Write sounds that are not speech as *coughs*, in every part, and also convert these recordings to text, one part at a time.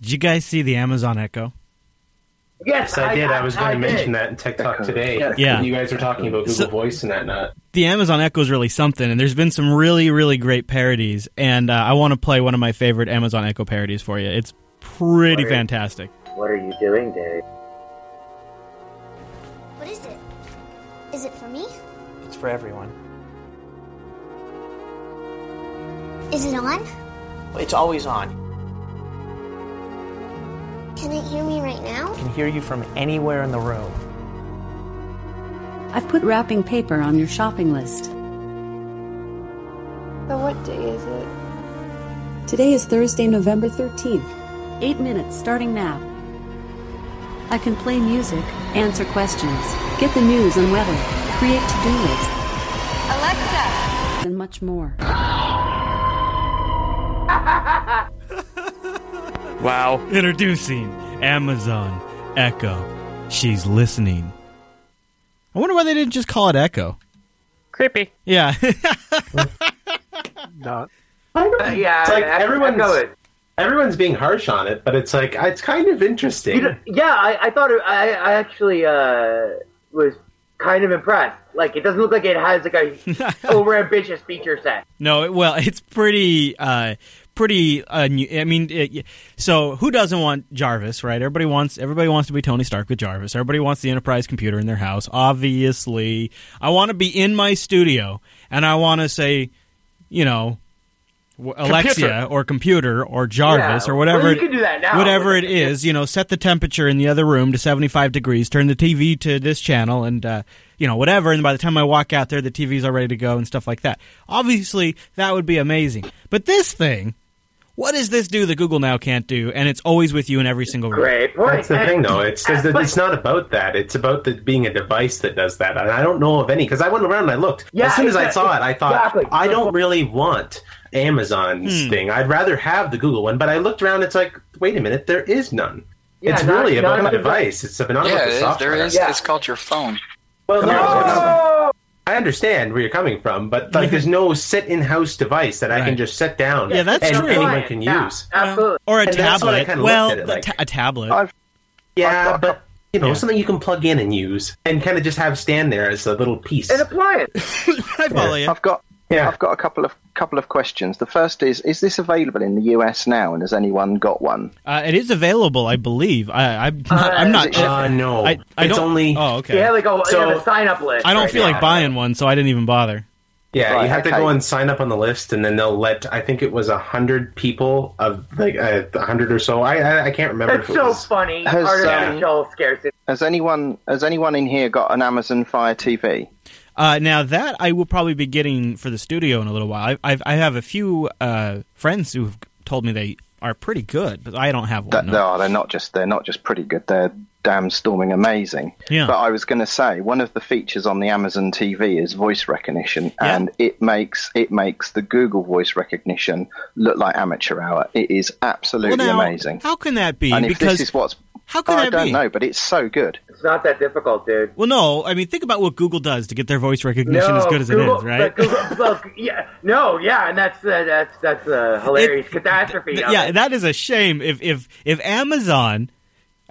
Did you guys see the Amazon Echo? Yes, Yes, I did. I, was going to did. mention that in Tech Talk Echo. today. Yeah. Yeah. You guys were talking about Google So- Voice and that. Not. The Amazon Echo is really something, and there's been some really, really great parodies. And uh, I want to play one of my favorite Amazon Echo parodies for you. It's pretty What are- fantastic. What are you doing, Dave? What is it? Is it for me? It's for everyone. Is it on? It's always on. Can it hear me right now? I can hear you from anywhere in the room. I've put wrapping paper on your shopping list. So what day is it? Today is Thursday, November 13th. Eight minutes starting now. I can play music, answer questions, get the news and weather, create to-do lists, Alexa! and much more. *laughs* Wow. Introducing Amazon Echo. She's listening. I wonder why they didn't just call it Echo. Creepy. Yeah. *laughs* Not. Uh, yeah, It's like I, everyone's- know it. Everyone's being harsh on it, but it's like it's kind of interesting. You know, yeah, I, I thought it, I, I actually uh, was kind of impressed. Like, it doesn't look like it has like a *laughs* over ambitious feature set. No, it- well, it's pretty, uh, pretty. Uh, I mean, it, so who doesn't want Jarvis, right? Everybody wants. Everybody wants to be Tony Stark with Jarvis. Everybody wants the enterprise computer in their house. Obviously, I want to be in my studio and I want to say, you know. Alexia or computer or Jarvis Yeah, or whatever well, you can do that now. whatever it is, you know, set the temperature in the other room to 75 degrees, turn the TV to this channel, and, uh, you know, whatever. And by the time I walk out there, the TV's all ready to go and stuff like that. Obviously, that would be amazing. But this thing, what does this do that Google now can't do? And it's always with you in every single room. Great point. That's the thing, though. It's and- it's not about that. It's about the, being a device that does that. And I don't know of any because I went around and I looked. Yeah, as soon as I saw it, I thought exactly. I don't really want Amazon's Hmm. thing. I'd rather have the Google one. But I looked around. It's like, wait a minute, there is none. Yeah, it's not- really not about the even- device. It's not about the it is. software. there is. Yeah. It's called your phone. Well, no, No! I understand where you're coming from, but like, there's no sit-in-house device that I Right. can just set down. Yeah, that's and true. anyone can Yeah, use. Absolutely. Or a And that's what I tablet. kinda Well, at it like. a tablet. I've Yeah, I've- but you know, Yeah. something you can plug in and use, and kind of just have stand there as a little piece. An appliance. *laughs* I follow you. I've got Yeah. I've got a couple of couple of questions. The first is: Is this available in the US now, and has anyone got one? Uh, it is available, I believe. I, I'm not. *laughs* I'm not is Uh, no, I, I it's don't. only Oh, okay. Yeah, like a, So- they have a sign up list. I don't right feel now. like buying one, so I didn't even bother. yeah. Right, you have to go and sign up on the list, and then they'll let. I think it was a hundred people of like a hundred or so. I, I I can't remember. That's if it so was, funny. Has, Artificial scarcity. Has anyone has anyone in here got an Amazon Fire TV? Uh, now that I will probably be getting for the studio in a little while. I, I've, I have a few uh, friends who've told me they are pretty good, but I don't have one. That no. they are. They're not just they're not just pretty good. They're damn storming amazing. Yeah. But I was going to say one of the features on the Amazon TV is voice recognition, Yeah. and it makes it makes the Google voice recognition look like amateur hour. It is absolutely well, now, amazing. How can that be? And because this is what's how can I don't be? know, but it's so good. Not that difficult, dude. Well, no. I mean, think about what Google does to get their voice recognition no, as good as Google, it is, right? Google, well, yeah, no, yeah, and that's uh, that's that's a hilarious catastrophe. Th- yeah, it. that is a shame. If if if Amazon,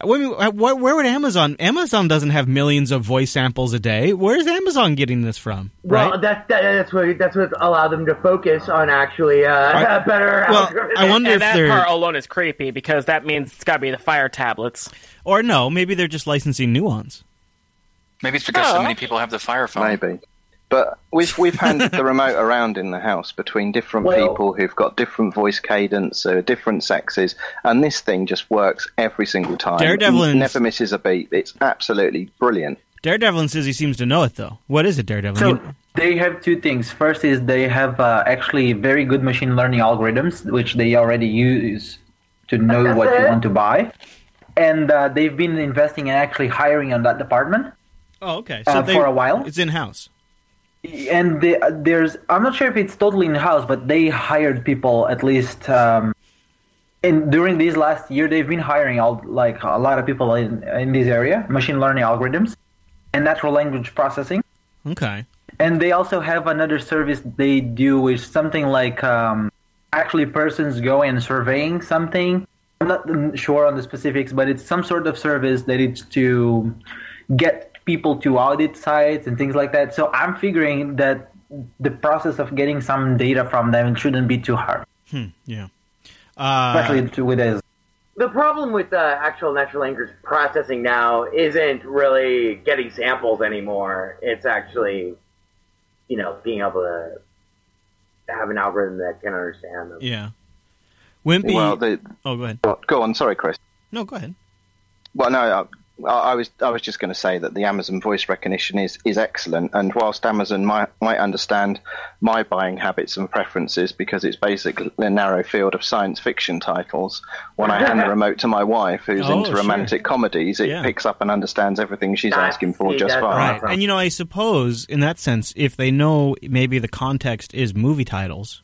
where, where, where would Amazon? Amazon doesn't have millions of voice samples a day. Where's Amazon getting this from? Well, that's that, that's what that's what allowed them to focus on actually uh, Right. *laughs* better. Well, algorithms. I wonder and if that they're part alone is creepy because that means it's got to be the fire tablets. or no, maybe they're just licensing nuance. Maybe it's because so Oh. many people have the Fire phone. Maybe. But we've we've handed the *laughs* remote around in the house between different Well- people who've got different voice cadence, uh, different sexes, and this thing just works every single time. Daredevil and- never misses a beat. It's absolutely brilliant. Daredevil says he seems to know it though. What is it, Daredevil? So You- they have two things. First is they have uh, actually very good machine learning algorithms, which they already use to know what you want to buy, and uh, they've been investing and actually hiring on that department. oh, okay. So uh, they, for a while? it's in house. And they, there's, I'm not sure if it's totally in house, but they hired people at least. Um, and during this last year, they've been hiring all like a lot of people in in this area, machine learning algorithms, and natural language processing. Okay. And they also have another service they do, which something like um, actually persons go and surveying something, I'm not mm, sure on the specifics, but it's some sort of service that it's to get people to audit sites and things like that. So I'm figuring that the process of getting some data from them shouldn't be too hard, Hmm, yeah. Uh, especially with this. The problem with the actual natural language processing now isn't really getting samples anymore. It's actually, you know, being able to have an algorithm that can understand them. yeah. Wimpy. Well, the, oh, go ahead. go on. Sorry, Chris. No, go ahead. Well, no, I, I was I was just going to say that the Amazon voice recognition is is excellent, and whilst Amazon might might understand my buying habits and preferences because it's basically a narrow field of science fiction titles, when I hand the *laughs* remote to my wife who's Oh, into sure. romantic comedies, it Yeah. picks up and understands everything she's That's- asking for just fine. awesome. And you know, I suppose in that sense, if they know maybe the context is movie titles,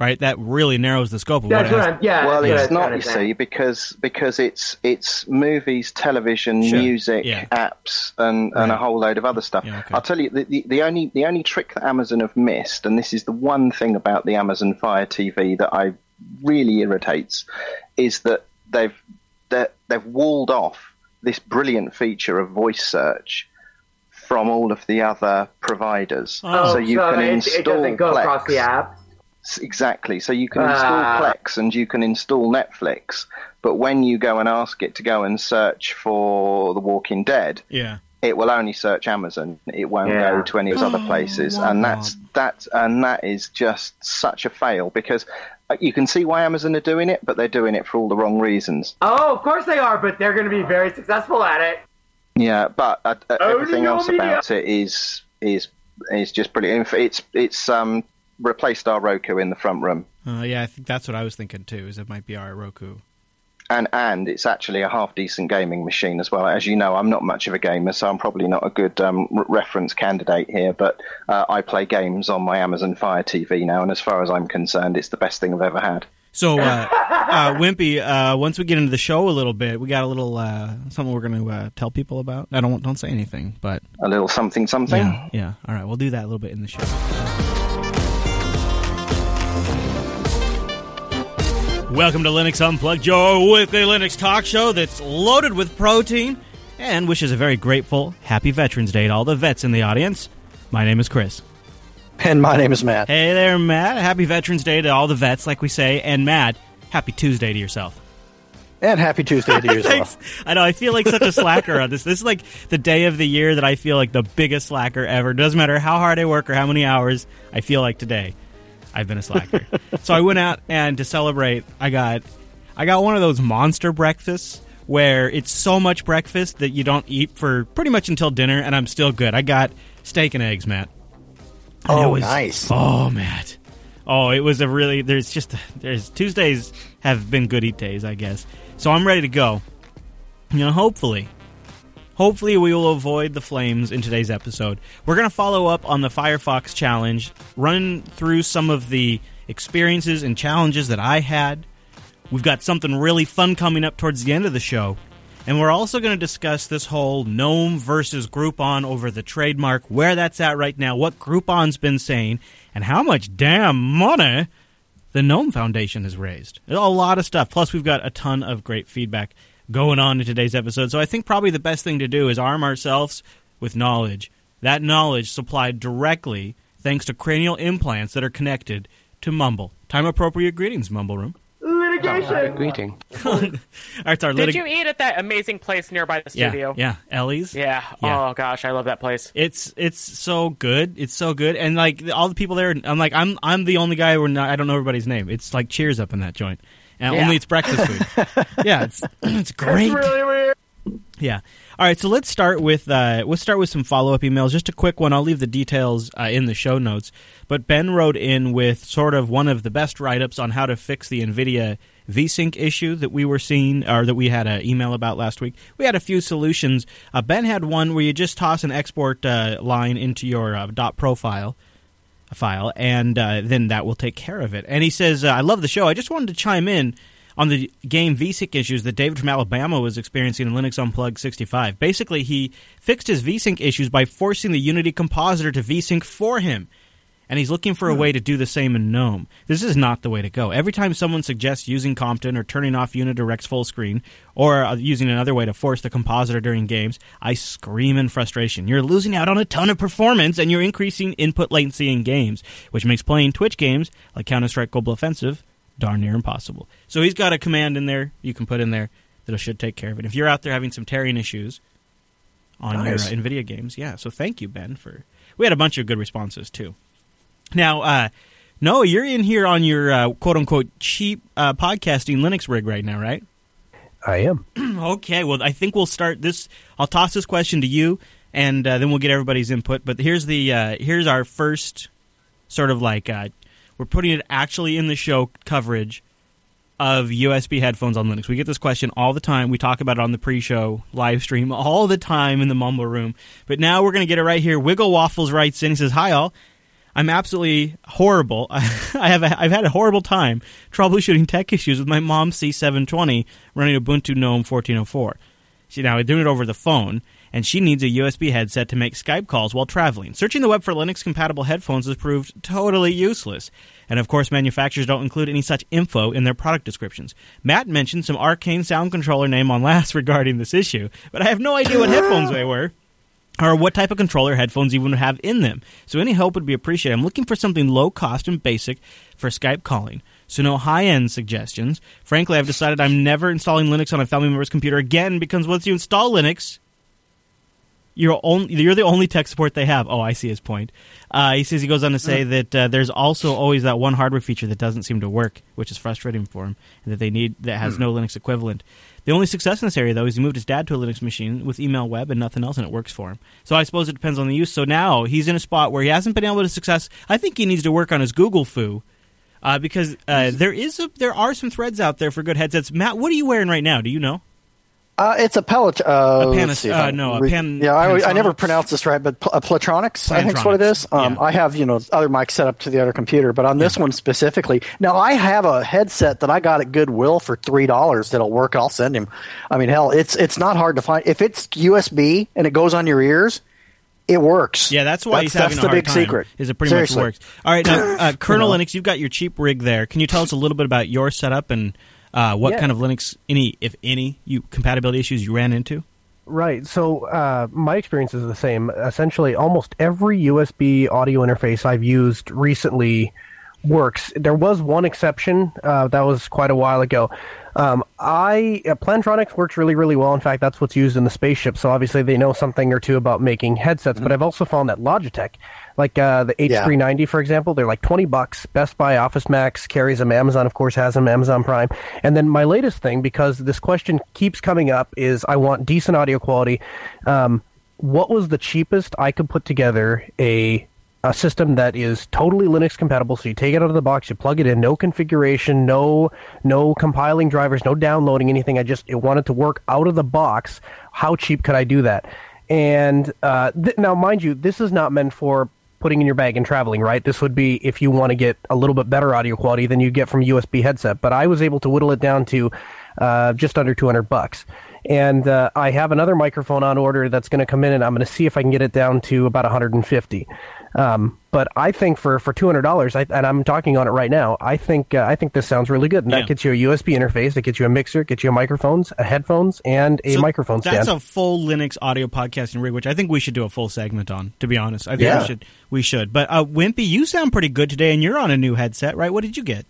right, that really narrows the scope of That's what it what has. Yeah. well, that's what it's not, you see, because because it's it's movies, television, Sure. music, Yeah. apps, and, and a whole load of other stuff. Yeah, okay. I'll tell you, the, the, the only the only trick that Amazon have missed, and this is the one thing about the Amazon Fire TV that I really irritates, is that they've they're- they've walled off this brilliant feature of voice search from all of the other providers. Oh, so you so can it, install it doesn't go Plex. across the app. S- Exactly. So you can install Ah. Plex and you can install Netflix, but when you go and ask it to go and search for The Walking Dead, Yeah. it will only search Amazon. It won't Yeah. go to any of those other places, wah, and that's that. And that is just such a fail because uh, you can see why Amazon are doing it, but they're doing it for all the wrong reasons. Oh, of course they are, but they're going to be very successful at it. Yeah, but uh, uh, Oh, everything else media. about it is is is just brilliant. It's it's um replaced our Roku in the front room. Uh, yeah, I think that's what I was thinking too. Is it might be our Roku. and and it's actually a half decent gaming machine as well. As you know, I'm not much of a gamer, so I'm probably not a good um, r- reference candidate here. But uh, I play games on my Amazon Fire TV now, and as far as I'm concerned, it's the best thing I've ever had. So, uh, *laughs* uh, Wimpy, uh, once we get into the show a little bit, we got a little uh, something we're going to uh, tell people about. I don't don't say anything, but A little something something. yeah, yeah. All right, we'll do that a little bit in the show. Welcome to Linux Unplugged, your weekly Linux talk show that's loaded with protein and wishes a very grateful Happy Veterans Day to all the vets in the audience. My name is Chris. And my name is Matt. Hey there, Matt. Happy Veterans Day to all the vets, like we say. And Matt, happy Tuesday to yourself. And happy Tuesday to *laughs* yourself. I know. I feel like such a slacker on this. This is like the day of the year that I feel like the biggest slacker ever. Doesn't matter how hard I work or how many hours. I feel like today, I've been a slacker. so I went out and to celebrate, I got, I got one of those monster breakfasts where it's so much breakfast that you don't eat for pretty much until dinner, and I'm still good. I got steak and eggs, Matt. And Oh, was- nice. Oh, Matt. Oh, it was a really. There's just there's Tuesdays have been good eat days, I guess. So I'm ready to go. You know, hopefully, hopefully we will avoid the flames in today's episode. We're gonna follow up on the Firefox challenge, run through some of the experiences and challenges that I had. We've got something really fun coming up towards the end of the show. And we're also going to discuss this whole GNOME versus Groupon over the trademark, where that's at right now, what Groupon's been saying, and how much damn money the GNOME Foundation has raised. A lot of stuff. Plus, we've got a ton of great feedback going on in today's episode. So I think probably the best thing to do is arm ourselves with knowledge. That knowledge supplied directly thanks to cranial implants that are connected to Mumble. Time appropriate greetings, Mumble Room. Litigation. Greeting. *laughs* All right, it's our Did litig- you eat at that amazing place nearby the yeah, studio? yeah, Ellie's. Yeah. Yeah. Oh gosh, I love that place. It's it's so good. It's so good, and like all the people there, I'm like I'm I'm the only guy where not, I don't know everybody's name. It's like Cheers up in that joint, Yeah. only it's breakfast food. *laughs* yeah, it's *clears throat* it's great. It's really weird. Yeah. All right, so let's start with uh, let's start with some follow up emails. Just a quick one. I'll leave the details uh, in the show notes. But Ben wrote in with sort of one of the best write ups on how to fix the NVIDIA VSync issue that we were seeing, or that we had an email about last week. We had a few solutions. Uh, ben had one where you just toss an export uh, line into your uh, dot profile file, and uh, then that will take care of it. And he says, uh, "I love the show. I just wanted to chime in on the game VSync issues that David from Alabama was experiencing in Linux Unplugged 65. Basically, he fixed his VSync issues by forcing the Unity compositor to VSync for him." And he's looking for a way to do the same in GNOME. This is not the way to go. Every time someone suggests using Compton or turning off Unidirect's full screen or uh, using another way to force the compositor during games, I scream in frustration. You're losing out on a ton of performance and you're increasing input latency in games, which makes playing Twitch games like Counter Strike Global Offensive darn near impossible. So he's got a command in there you can put in there that should take care of it. If you're out there having some tearing issues on Nice. your uh, NVIDIA games, yeah. So thank you, Ben, for. We had a bunch of good responses too. Now, uh, no, you're in here on your uh, quote unquote cheap uh, podcasting Linux rig right now, right? I am. *clears throat* okay, well, I think we'll start this. I'll toss this question to you, and uh, then we'll get everybody's input. But here's the uh, here's our first sort of like uh, we're putting it actually in the show coverage of USB headphones on Linux. We get this question all the time. We talk about it on the pre-show live stream *laughs* all the time in the Mumble Room. But now we're going to get it right here. Wiggle Waffles writes in. He says, "Hi all." I'm absolutely horrible. *laughs* I have a, I've had a horrible time troubleshooting tech issues with my mom's C720 running Ubuntu GNOME 1404. She now doing it over the phone, and she needs a USB headset to make Skype calls while traveling. Searching the web for Linux compatible headphones has proved totally useless. And of course, manufacturers don't include any such info in their product descriptions. Matt mentioned some arcane sound controller name on last *laughs* regarding this issue, but I have no idea what headphones they were or what type of controller headphones even have in them. So any help would be appreciated. I'm looking for something low cost and basic for Skype calling. So no high end suggestions. Frankly, I've decided I'm never installing Linux on a family member's computer again because once you install Linux, you're only you're the only tech support they have. Oh, I see his point. Uh, he says he goes on to say that uh, there's also always that one hardware feature that doesn't seem to work, which is frustrating for him, and that they need that has no Linux equivalent. The only success in this area, though, is he moved his dad to a Linux machine with email web and nothing else, and it works for him. So I suppose it depends on the use. So now he's in a spot where he hasn't been able to success. I think he needs to work on his Google foo. Uh, because uh, there is a, there are some threads out there for good headsets. Matt, what are you wearing right now? Do you know? Uh, it's a pellet. Uh, A see uh, I no, a re- Pan- Yeah, I, I never pronounce this right, but pl- uh, Platronics, I think is what it is. Um, I have you know other mics set up to the other computer, but on this one specifically, now I have a headset that I got at Goodwill for three dollars that'll work. I'll send him. I mean, hell, it's it's not hard to find. If it's USB and it goes on your ears, it works. Yeah, that's why that's, he's having that's a the big time, secret. Is it pretty Seriously. much works? All right, now uh, *coughs* Kernel You know. Linux, you've got your cheap rig there. Can you tell us a little bit about your setup and uh, what Yeah. kind of Linux, any if any, you compatibility issues you ran into? Right. So uh, my experience is the same. Essentially, almost every USB audio interface I've used recently works. There was one exception. Uh, that was quite a while ago. Um, I uh, Plantronics works really, really well. In fact, that's what's used in the spaceship. So obviously, they know something or two about making headsets. But I've also found that Logitech, like uh, the H390, for example, they're like twenty bucks. Best Buy, Office Max carries them. Amazon, of course, has them. Amazon Prime. And then my latest thing, because this question keeps coming up, is I want decent audio quality. Um, what was the cheapest I could put together a a system that is totally Linux compatible. So you take it out of the box, you plug it in, no configuration, no no compiling drivers, no downloading anything. I just it wanted to work out of the box. How cheap could I do that? And uh, th- now, mind you, this is not meant for putting in your bag and traveling, right? This would be if you want to get a little bit better audio quality than you get from USB headset. But I was able to whittle it down to uh, just under 200 bucks. And uh, I have another microphone on order that's going to come in, and I'm going to see if I can get it down to about 150. Um, but I think for for two hundred dollars, and I'm talking on it right now, I think uh, I think this sounds really good, and Yeah. that gets you a USB interface, it gets you a mixer, it gets you a microphones, a headphones, and a So microphone stand. That's a full Linux audio podcasting rig, which I think we should do a full segment on. To be honest, I think Yeah. we should. We should. But uh, Wimpy, you sound pretty good today, and you're on a new headset, right? What did you get?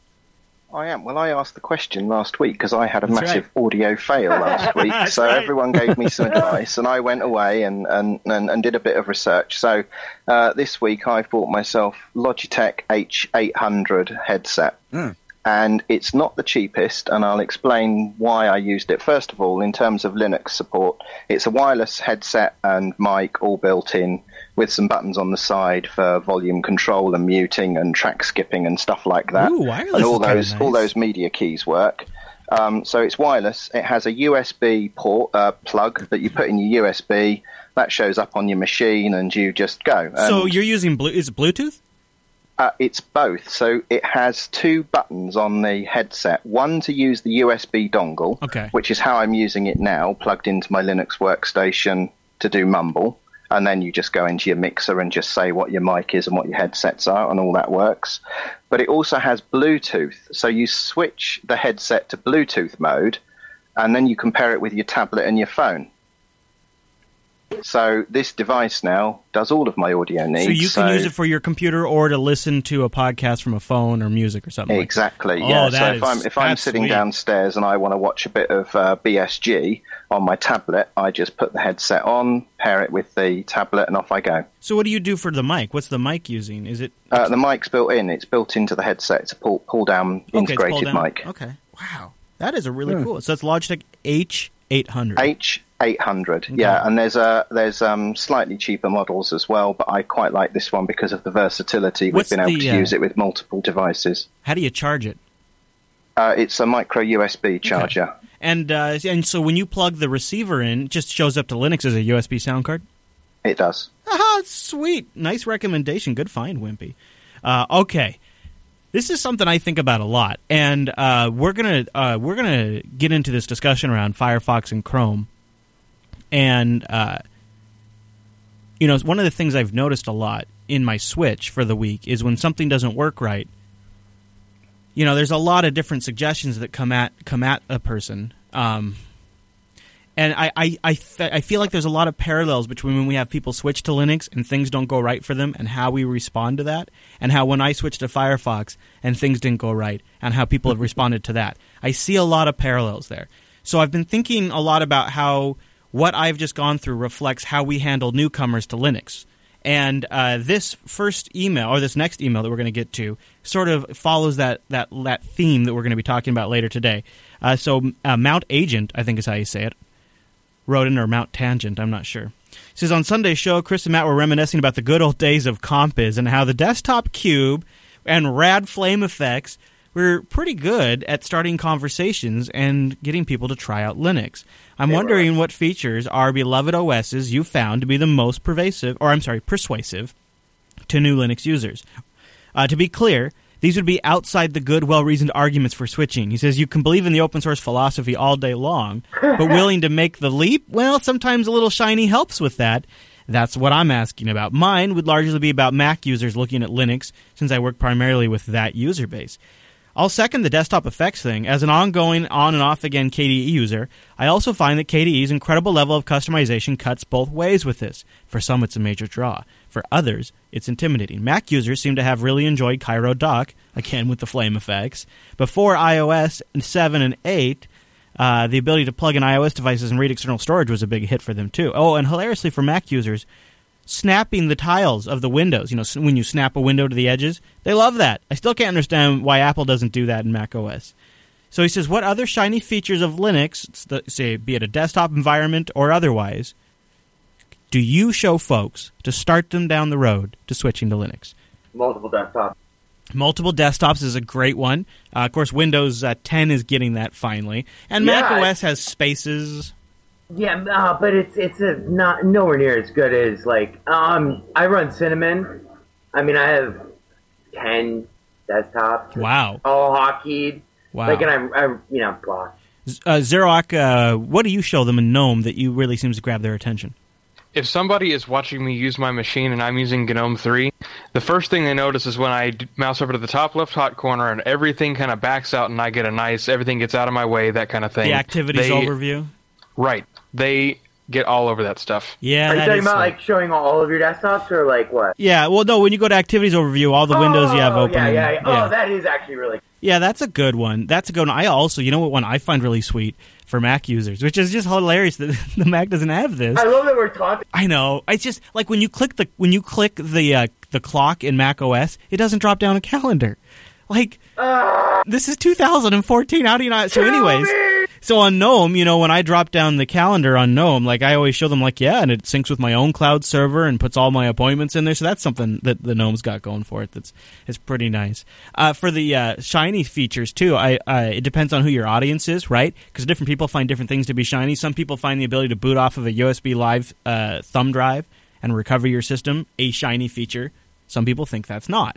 I am. Well, I asked the question last week because I had a That's massive audio fail *laughs* last week. So right. everyone gave me some *laughs* advice, and I went away and, and, and, and did a bit of research. So uh, this week I've bought myself Logitech H800 headset. And it's not the cheapest, and I'll explain why I used it. First of all, in terms of Linux support, it's a wireless headset and mic all built in with some buttons on the side for volume control and muting and track skipping and stuff like that. Ooh, wireless and all those all those media keys work. Um, so it's wireless. It has a USB port uh, plug that you put in your USB. That shows up on your machine, and you just go. so you're using blue? Is it Bluetooth? Uh, it's both. So it has two buttons on the headset. One to use the USB dongle, Okay. which is how I'm using it now, plugged into my Linux workstation to do Mumble. and then you just go into your mixer and just say what your mic is and what your headsets are, and all that works. But it also has Bluetooth, so you switch the headset to Bluetooth mode, and then you compare it with your tablet and your phone. So this device now does all of my audio needs. So you can use it for your computer or to listen to a podcast from a phone or music or something. Exactly. Like yeah. Oh, so if is- I'm if I'm sitting sweet. downstairs and I want to watch a bit of uh, BSG on my tablet, I just put the headset on, pair it with the tablet, and off I go. So what do you do for the mic? What's the mic using? Is it Uh, the mic's built in. It's built into the headset. It's a pull pull down okay, integrated pull down? mic. Okay. Wow. That is a really Hmm. cool. So it's Logitech H eight hundred. H eight hundred. Yeah, and there's a there's um slightly cheaper models as well, but I quite like this one because of the versatility. What's We've been able the, to uh, use it with multiple devices. How do you charge it? Uh, it's a micro USB charger. And uh, and so when you plug the receiver in, it just shows up to Linux as a USB sound card. It does. Aha, sweet. Nice recommendation. Good find, Wimpy. Uh, okay. This is something I think about a lot, and uh, we're gonna uh, we're gonna get into this discussion around Firefox and Chrome, and uh, you know one of the things I've noticed a lot in my Switch for the week is when something doesn't work right. You know, there's a lot of different suggestions that come at come at a person. Um, and I I I, th- I feel like there's a lot of parallels between when we have people switch to Linux and things don't go right for them, and how we respond to that, and how when I switched to Firefox and things didn't go right, and how people have *laughs* responded to that. I see a lot of parallels there. So I've been thinking a lot about how what I've just gone through reflects how we handle newcomers to Linux. And uh, this first email, or this next email that we're going to get to, sort of follows that that that theme that we're going to be talking about later today. Uh, so uh, Mount Agent, I think is how you say it, wrote in or Mount Tangent, I'm not sure. Says on Sunday's show, Chris and Matt were reminiscing about the good old days of Compiz and how the desktop cube and rad flame effects were pretty good at starting conversations and getting people to try out Linux. I'm wondering what features our beloved OSs you found to be the most pervasive, or I'm sorry, persuasive to new Linux users. Uh, to be clear, these would be outside the good, well reasoned arguments for switching. He says you can believe in the open source philosophy all day long, but *laughs* willing to make the leap? Well, sometimes a little shiny helps with that. That's what I'm asking about. Mine would largely be about Mac users looking at Linux, since I work primarily with that user base. I'll second the desktop effects thing. As an ongoing on and off again KDE user, I also find that KDE's incredible level of customization cuts both ways with this. For some, it's a major draw. For others, it's intimidating. Mac users seem to have really enjoyed Cairo Dock, again with the flame effects. Before iOS 7 and 8, uh, the ability to plug in iOS devices and read external storage was a big hit for them too. Oh, and hilariously for Mac users, snapping the tiles of the windows. You know, when you snap a window to the edges, they love that. I still can't understand why Apple doesn't do that in Mac OS. So he says, what other shiny features of Linux, say, be it a desktop environment or otherwise, do you show folks to start them down the road to switching to Linux? Multiple desktops. Multiple desktops is a great one. Uh, of course, Windows uh, 10 is getting that finally, and Mac Yeah. OS has spaces. Yeah, uh, but it's it's a not nowhere near as good as like um I run Cinnamon. I mean I have ten desktops. Wow. All hotkeyed. Wow. Like and I, I you know blah. Z- Uh, Xerox, uh, what do you show them in GNOME that you really seems to grab their attention? If somebody is watching me use my machine and I'm using GNOME 3, the first thing they notice is when I mouse over to the top left hot corner and everything kind of backs out and I get a nice, everything gets out of my way, that kind of thing. The activities They- overview. Right. They get all over that stuff. Yeah, Are you talking about like showing all of your desktops or like what? Yeah, well, no. When you go to activities overview, all the windows you have Oh, open. Yeah, and- yeah, yeah. Oh, that is actually really. Yeah, that's a good one. That's a good one. I also, you know what one I find really sweet for Mac users, which is just hilarious that *laughs* the Mac doesn't have this. I love that we're talking. I know. It's just like when you click the when you click the uh, the clock in Mac OS, it doesn't drop down a calendar. Like this is 2014. How do you not? So, anyways, so on GNOME, you know, when I drop down the calendar on GNOME, like I always show them, like, yeah, and it syncs with my ownCloud server and puts all my appointments in there. So that's something that the GNOME's got going for it. That's is pretty nice. Uh, for the uh, shiny features too, I it depends on who your audience is, right? Because different people find different things to be shiny. Some people find the ability to boot off of a USB live uh, thumb drive and recover your system a shiny feature. Some people think that's not.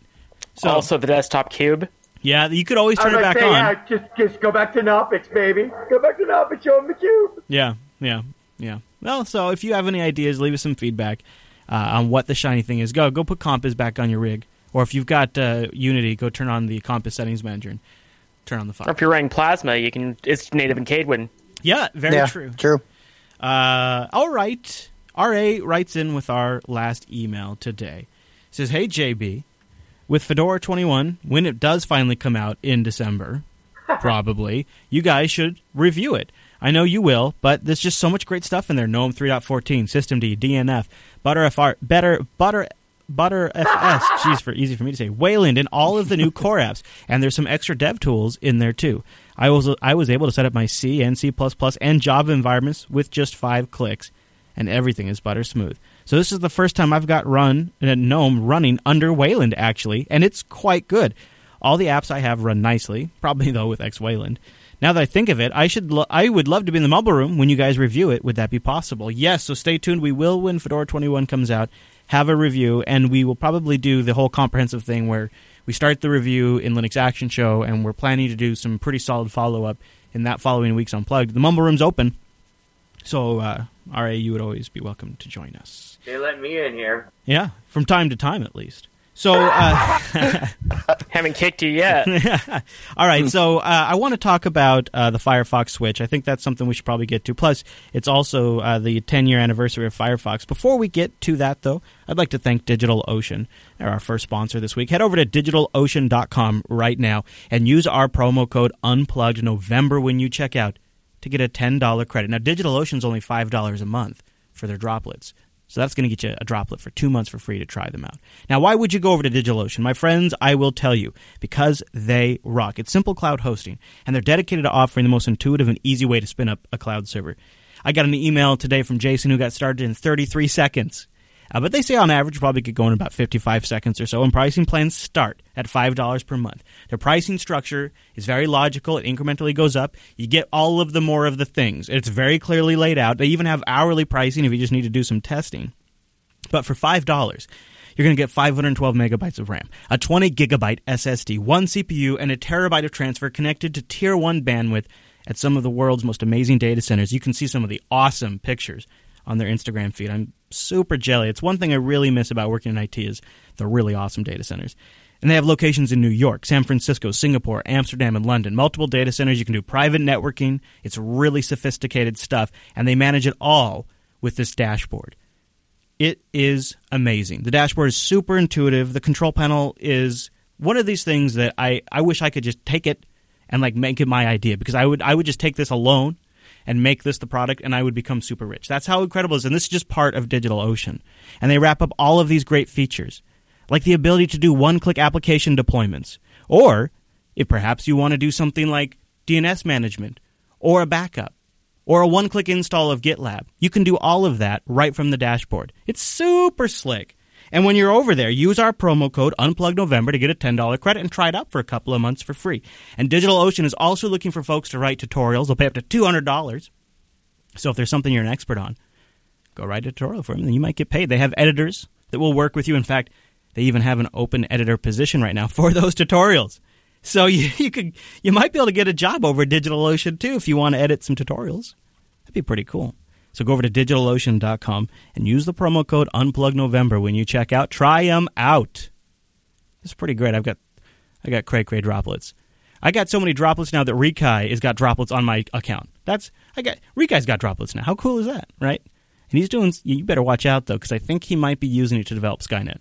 So also, the desktop cube. Yeah, you could always turn was it like, back say, on. yeah, just just go back to Knoppix, baby. Go back to Knoppix, show them the cube. Yeah, yeah, yeah. Well, so if you have any ideas, leave us some feedback uh, on what the shiny thing is. Go go put Compiz back on your rig, or if you've got uh, Unity, go turn on the Compiz settings manager and turn on the fire. Or if you're running Plasma, you can. It's native in Kadewin. Yeah, very yeah, true. True. Uh, all right. RA writes in with our last email today. says, Hey, JB, with Fedora 21, when it does finally come out in December, *laughs* probably, you guys should review it. I know you will, but there's just so much great stuff in there. GNOME 3.14, Systemd, DNF, ButterFR, Better, Butter, Butter FS, *laughs* geez, for easy for me to say, Wayland, and all of the new core apps. And there's some extra dev tools in there too. I was I was able to set up my C and C++ and Java environments with just five clicks, and everything is butter smooth. So this is the first time I've got run a GNOME running under Wayland actually, and it's quite good. All the apps I have run nicely, probably *laughs* though with X Wayland. Now that I think of it, I should lo- I would love to be in the mumble room when you guys review it. Would that be possible? Yes. So stay tuned. We will when Fedora 21 comes out have a review, and we will probably do the whole comprehensive thing where we start the review in Linux Action Show, and we're planning to do some pretty solid follow up in that following week's Unplugged. The Mumble Room's open, so uh, RA, you would always be welcome to join us. They let me in here. Yeah, from time to time at least. So, uh, *laughs* haven't kicked you yet. *laughs* All right, so uh, I want to talk about uh, the Firefox Switch. I think that's something we should probably get to. Plus, it's also uh, the 10 year anniversary of Firefox. Before we get to that, though, I'd like to thank DigitalOcean. They're our first sponsor this week. Head over to digitalocean.com right now and use our promo code Unplugged November when you check out to get a $10 credit. Now, DigitalOcean's only $5 a month for their droplets. So that's going to get you a droplet for two months for free to try them out. Now, why would you go over to DigitalOcean? My friends, I will tell you, because they rock. It's simple cloud hosting, and they're dedicated to offering the most intuitive and easy way to spin up a cloud server. I got an email today from Jason who got started in 33 seconds. Uh, but they say on average probably get going in about 55 seconds or so, and pricing plans start at $5 per month. Their pricing structure is very logical. It incrementally goes up. You get all of the more of the things. It's very clearly laid out. They even have hourly pricing if you just need to do some testing. But for $5, you're going to get 512 megabytes of RAM, a 20 gigabyte SSD, one CPU, and a terabyte of transfer connected to tier 1 bandwidth at some of the world's most amazing data centers. You can see some of the awesome pictures on their Instagram feed. I'm super jelly. It's one thing I really miss about working in IT is the really awesome data centers. And they have locations in New York, San Francisco, Singapore, Amsterdam, and London. Multiple data centers. You can do private networking. It's really sophisticated stuff. And they manage it all with this dashboard. It is amazing. The dashboard is super intuitive. The control panel is one of these things that I, I wish I could just take it and like make it my idea because I would I would just take this alone and make this the product and I would become super rich. That's how incredible it is. And this is just part of DigitalOcean. And they wrap up all of these great features, like the ability to do one click application deployments. Or if perhaps you want to do something like DNS management or a backup or a one click install of GitLab, you can do all of that right from the dashboard. It's super slick. And when you're over there, use our promo code UnplugNovember to get a $10 credit and try it out for a couple of months for free. And DigitalOcean is also looking for folks to write tutorials. They'll pay up to $200. So if there's something you're an expert on, go write a tutorial for them, and you might get paid. They have editors that will work with you. In fact, they even have an open editor position right now *laughs* for those tutorials. So *laughs* you, you could you might be able to get a job over at DigitalOcean too if you want to edit some tutorials. That'd be pretty cool. So go over to digitalocean.com and use the promo code UnplugNovember when you check out. Try them out. It's pretty great. I've got I got cray cray droplets. I got so many droplets now that Rikai has got droplets on my account. That's I got Rikai's got droplets now. How cool is that, right? And he's doing. You better watch out though, because I think he might be using it to develop Skynet.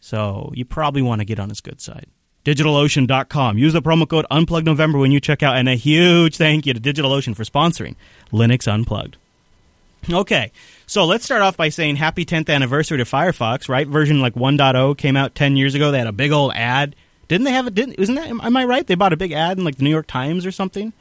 So you probably want to get on his good side. DigitalOcean.com. Use the promo code UnplugNovember when you check out, and a huge thank you to DigitalOcean for sponsoring Linux Unplugged. Okay, so let's start off by saying happy 10th anniversary to Firefox, right? Version like 1.0 came out 10 years ago. They had a big old ad. Didn't they have it? Didn't, isn't that, am I right? They bought a big ad in like the New York Times or something?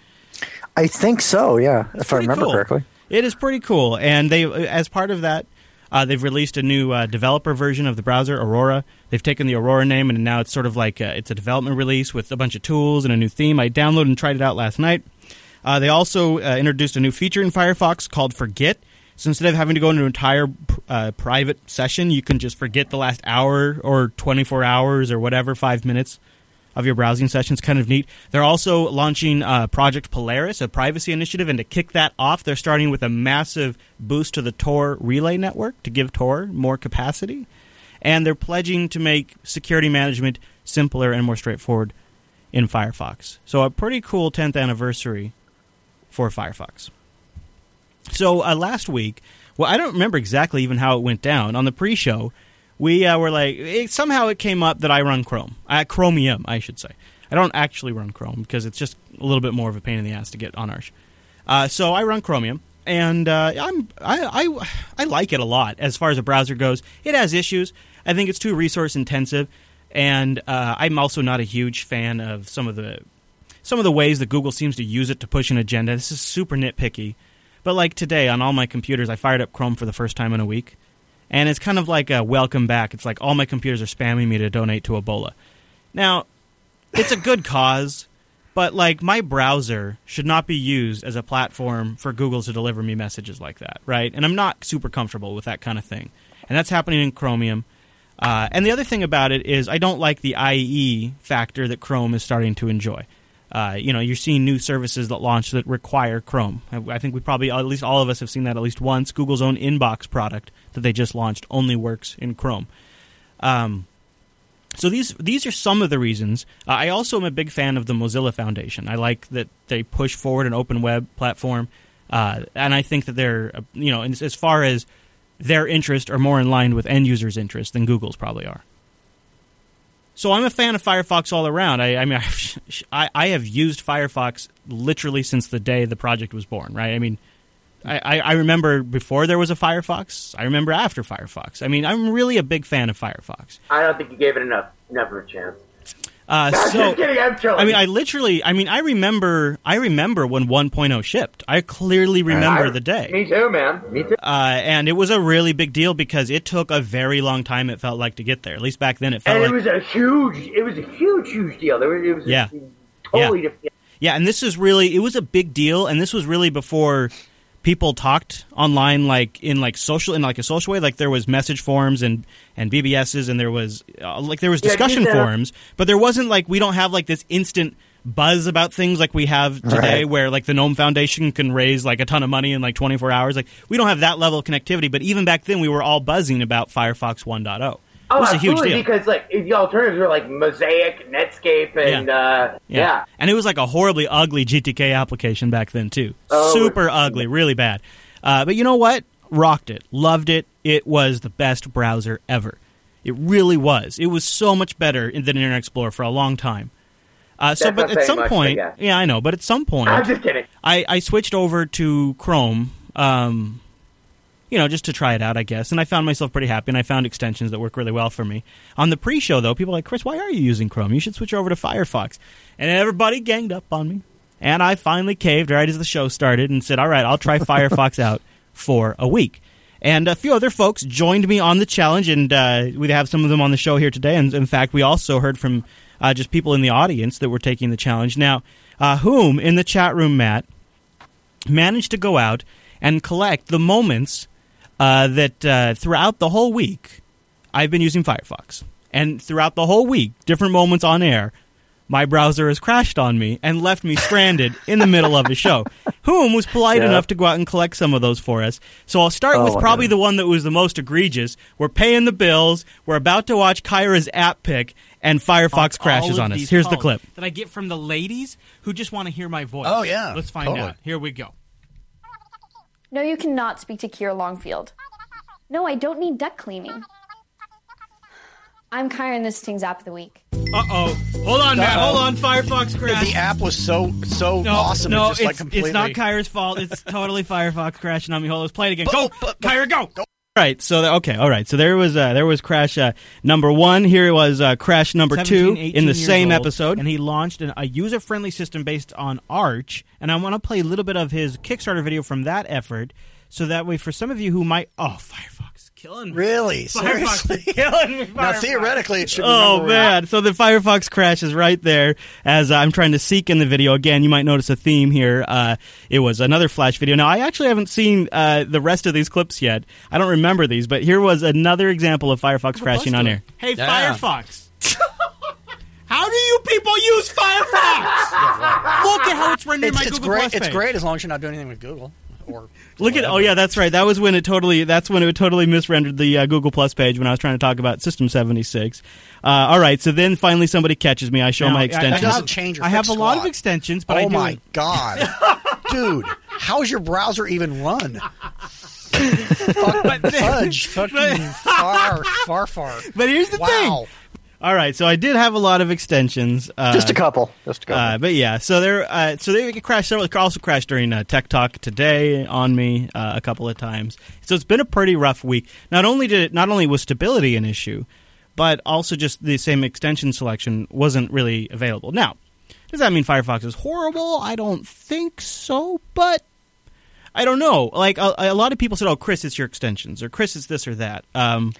I think so, yeah, if I remember cool. correctly. It is pretty cool. And they, as part of that, uh, they've released a new uh, developer version of the browser, Aurora. They've taken the Aurora name, and now it's sort of like a, it's a development release with a bunch of tools and a new theme. I downloaded and tried it out last night. Uh, they also uh, introduced a new feature in Firefox called Forget. So instead of having to go into an entire uh, private session, you can just forget the last hour or 24 hours or whatever, five minutes of your browsing sessions. Kind of neat. They're also launching uh, Project Polaris, a privacy initiative, and to kick that off, they're starting with a massive boost to the Tor relay network to give Tor more capacity, and they're pledging to make security management simpler and more straightforward in Firefox. So a pretty cool 10th anniversary for Firefox. So uh, last week, well, I don't remember exactly even how it went down on the pre-show. We uh, were like, it, somehow it came up that I run Chrome, uh, Chromium, I should say. I don't actually run Chrome because it's just a little bit more of a pain in the ass to get on Arch. Uh, so I run Chromium, and uh, I'm I, I I like it a lot as far as a browser goes. It has issues. I think it's too resource intensive, and uh, I'm also not a huge fan of some of the some of the ways that Google seems to use it to push an agenda. This is super nitpicky. But like today on all my computers, I fired up Chrome for the first time in a week, and it's kind of like a welcome back. It's like all my computers are spamming me to donate to Ebola. Now, it's a good cause, but like my browser should not be used as a platform for Google to deliver me messages like that, right? And I'm not super comfortable with that kind of thing, and that's happening in Chromium. Uh, and the other thing about it is I don't like the IE factor that Chrome is starting to enjoy. Uh, you know, you're seeing new services that launch that require Chrome. I, I, think we probably, at least all of us, have seen that at least once. Google's own inbox product that they just launched only works in Chrome. Um, so these these are some of the reasons. Uh, I also am a big fan of the Mozilla Foundation. I like that they push forward an open web platform, uh, and I think that they're uh, you know, as far as their interest are more in line with end users' interest than Google's probably are. So I'm a fan of Firefox all around. I, I mean, *laughs* I, I, have used Firefox literally since the day the project was born. Right? I mean, I, I remember before there was a Firefox. I remember after Firefox. I mean, I'm really a big fan of Firefox. I don't think you gave it enough enough of a chance. Uh, *laughs* so, kidding, i mean, I literally, I mean, I remember, I remember when 1.0 shipped. I clearly remember I, the day. Me too, man. Me too. Uh, and it was a really big deal because it took a very long time. It felt like to get there. At least back then, it felt. And like, it was a huge, it was a huge, huge deal. There was, it was yeah, totally yeah. different. Yeah, and this is really, it was a big deal, and this was really before people talked online like in like social in like a social way. Like there was message forums and and bbs's and there was uh, like there was discussion yeah, forums but there wasn't like we don't have like this instant buzz about things like we have today right. where like the gnome foundation can raise like a ton of money in like 24 hours. Like we don't have that level of connectivity but even back then we were all buzzing about firefox 1.0 Oh, it absolutely, because like the alternatives were like Mosaic, Netscape, and yeah. Uh, yeah. yeah. and it was like a horribly ugly GTK application back then too. Oh, Super ugly, really bad. Uh, but you know what? Rocked it, loved it. It was the best browser ever. It really was. It was so much better than Internet Explorer for a long time. Uh, so, but at some much, point, yeah, I know. But at some point, *laughs* I'm just kidding. I, I switched over to Chrome. Um, you know, just to try it out, I guess. And I found myself pretty happy, and I found extensions that work really well for me. On the pre-show, though, people were like, Chris, why are you using Chrome? You should switch over to Firefox. And everybody ganged up on me. And I finally caved right as the show started and said, all right, I'll try *laughs* Firefox out for a week. And a few other folks joined me on the challenge, and uh, we have some of them on the show here today. And in fact, we also heard from uh, just people in the audience that were taking the challenge. Now, uh, whom in the chat room, Matt, managed to go out and collect the moments uh, that uh, throughout the whole week, I've been using Firefox. And throughout the whole week, different moments on air, my browser has crashed on me and left me stranded *laughs* in the middle of a show. Whom was polite yeah. enough to go out and collect some of those for us. So I'll start oh, with probably the one that was the most egregious. We're paying the bills. We're about to watch Kyra's app pick, and Firefox crashes on us. Here's the clip that I get from the ladies who just want to hear my voice. Oh yeah, let's find totally. out. Here we go. No, you cannot speak to Kier Longfield. No, I don't need duck cleaning. I'm Kyra, and this thing's app of the week. Uh oh. Hold on, Matt. Hold on. Firefox crashed. The app was so so no, awesome. No, it just, it's, like, completely... it's not Kyra's fault. It's totally Firefox crashing on me. Hold on, let's play it again. Go, but, but, Kyra, go. go. All right, so okay, all right. So there was uh, there was crash uh, number one. Here was uh, crash number two in the same old, episode, and he launched an, a user friendly system based on Arch. And I want to play a little bit of his Kickstarter video from that effort so that way for some of you who might oh Firefox killing me. Really? *laughs* Firefox Seriously? *laughs* killing me. Now theoretically it should be Oh man. So the Firefox crash is right there as I'm trying to seek in the video. Again, you might notice a theme here. Uh, it was another flash video. Now I actually haven't seen uh, the rest of these clips yet. I don't remember these, but here was another example of Firefox crashing on air. Hey Yeah. Firefox. *laughs* How do you people use Firefox? Look at how it's rendering It's, my it's Google great. Plus It's page. great as long as you're not doing anything with Google. Or Look at oh yeah, that's right. That was when it totally that's when it totally misrendered the uh, Google Plus page when I was trying to talk about System seventy six. Uh, all right, so then finally somebody catches me. I show Now, my I- extensions. that doesn't change your I have a fixed lot of extensions, but oh I do. my god, *laughs* dude, how's your browser even run? *laughs* Fuck, fudge, fucking far, far, far. But here's the wow. thing. All right, so I did have a lot of extensions. Uh, Just a couple. Just a couple. Uh, but yeah, so there, uh, so they crashed. Several, also crashed during uh, Tech Talk today on me uh, a couple of times. So it's been a pretty rough week. Not only did it, not only was stability an issue, but also just the same extension selection wasn't really available. Now, does that mean Firefox is horrible? I don't think so, but I don't know. Like a, a lot of people said, "Oh, Chris, it's your extensions," or "Chris, it's this or that." Um,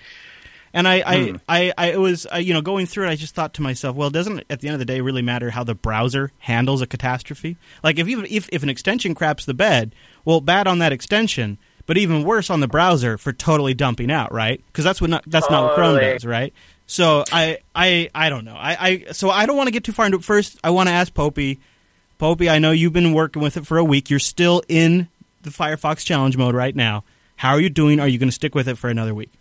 and I, I, Hmm. I, I, it was, uh, you know, going through it, I just thought to myself, well, doesn't it at the end of the day really matter how the browser handles a catastrophe? Like, if even if, if an extension craps the bed, well, bad on that extension, but even worse on the browser for totally dumping out, right? Because that's what not, that's not what Chrome does, right? So I, I, I don't know. I, I, so I don't want to get too far into it. First, I want to ask Popey. Popey, I know you've been working with it for a week. You're still in the Firefox challenge mode right now. How are you doing? Are you going to stick with it for another week?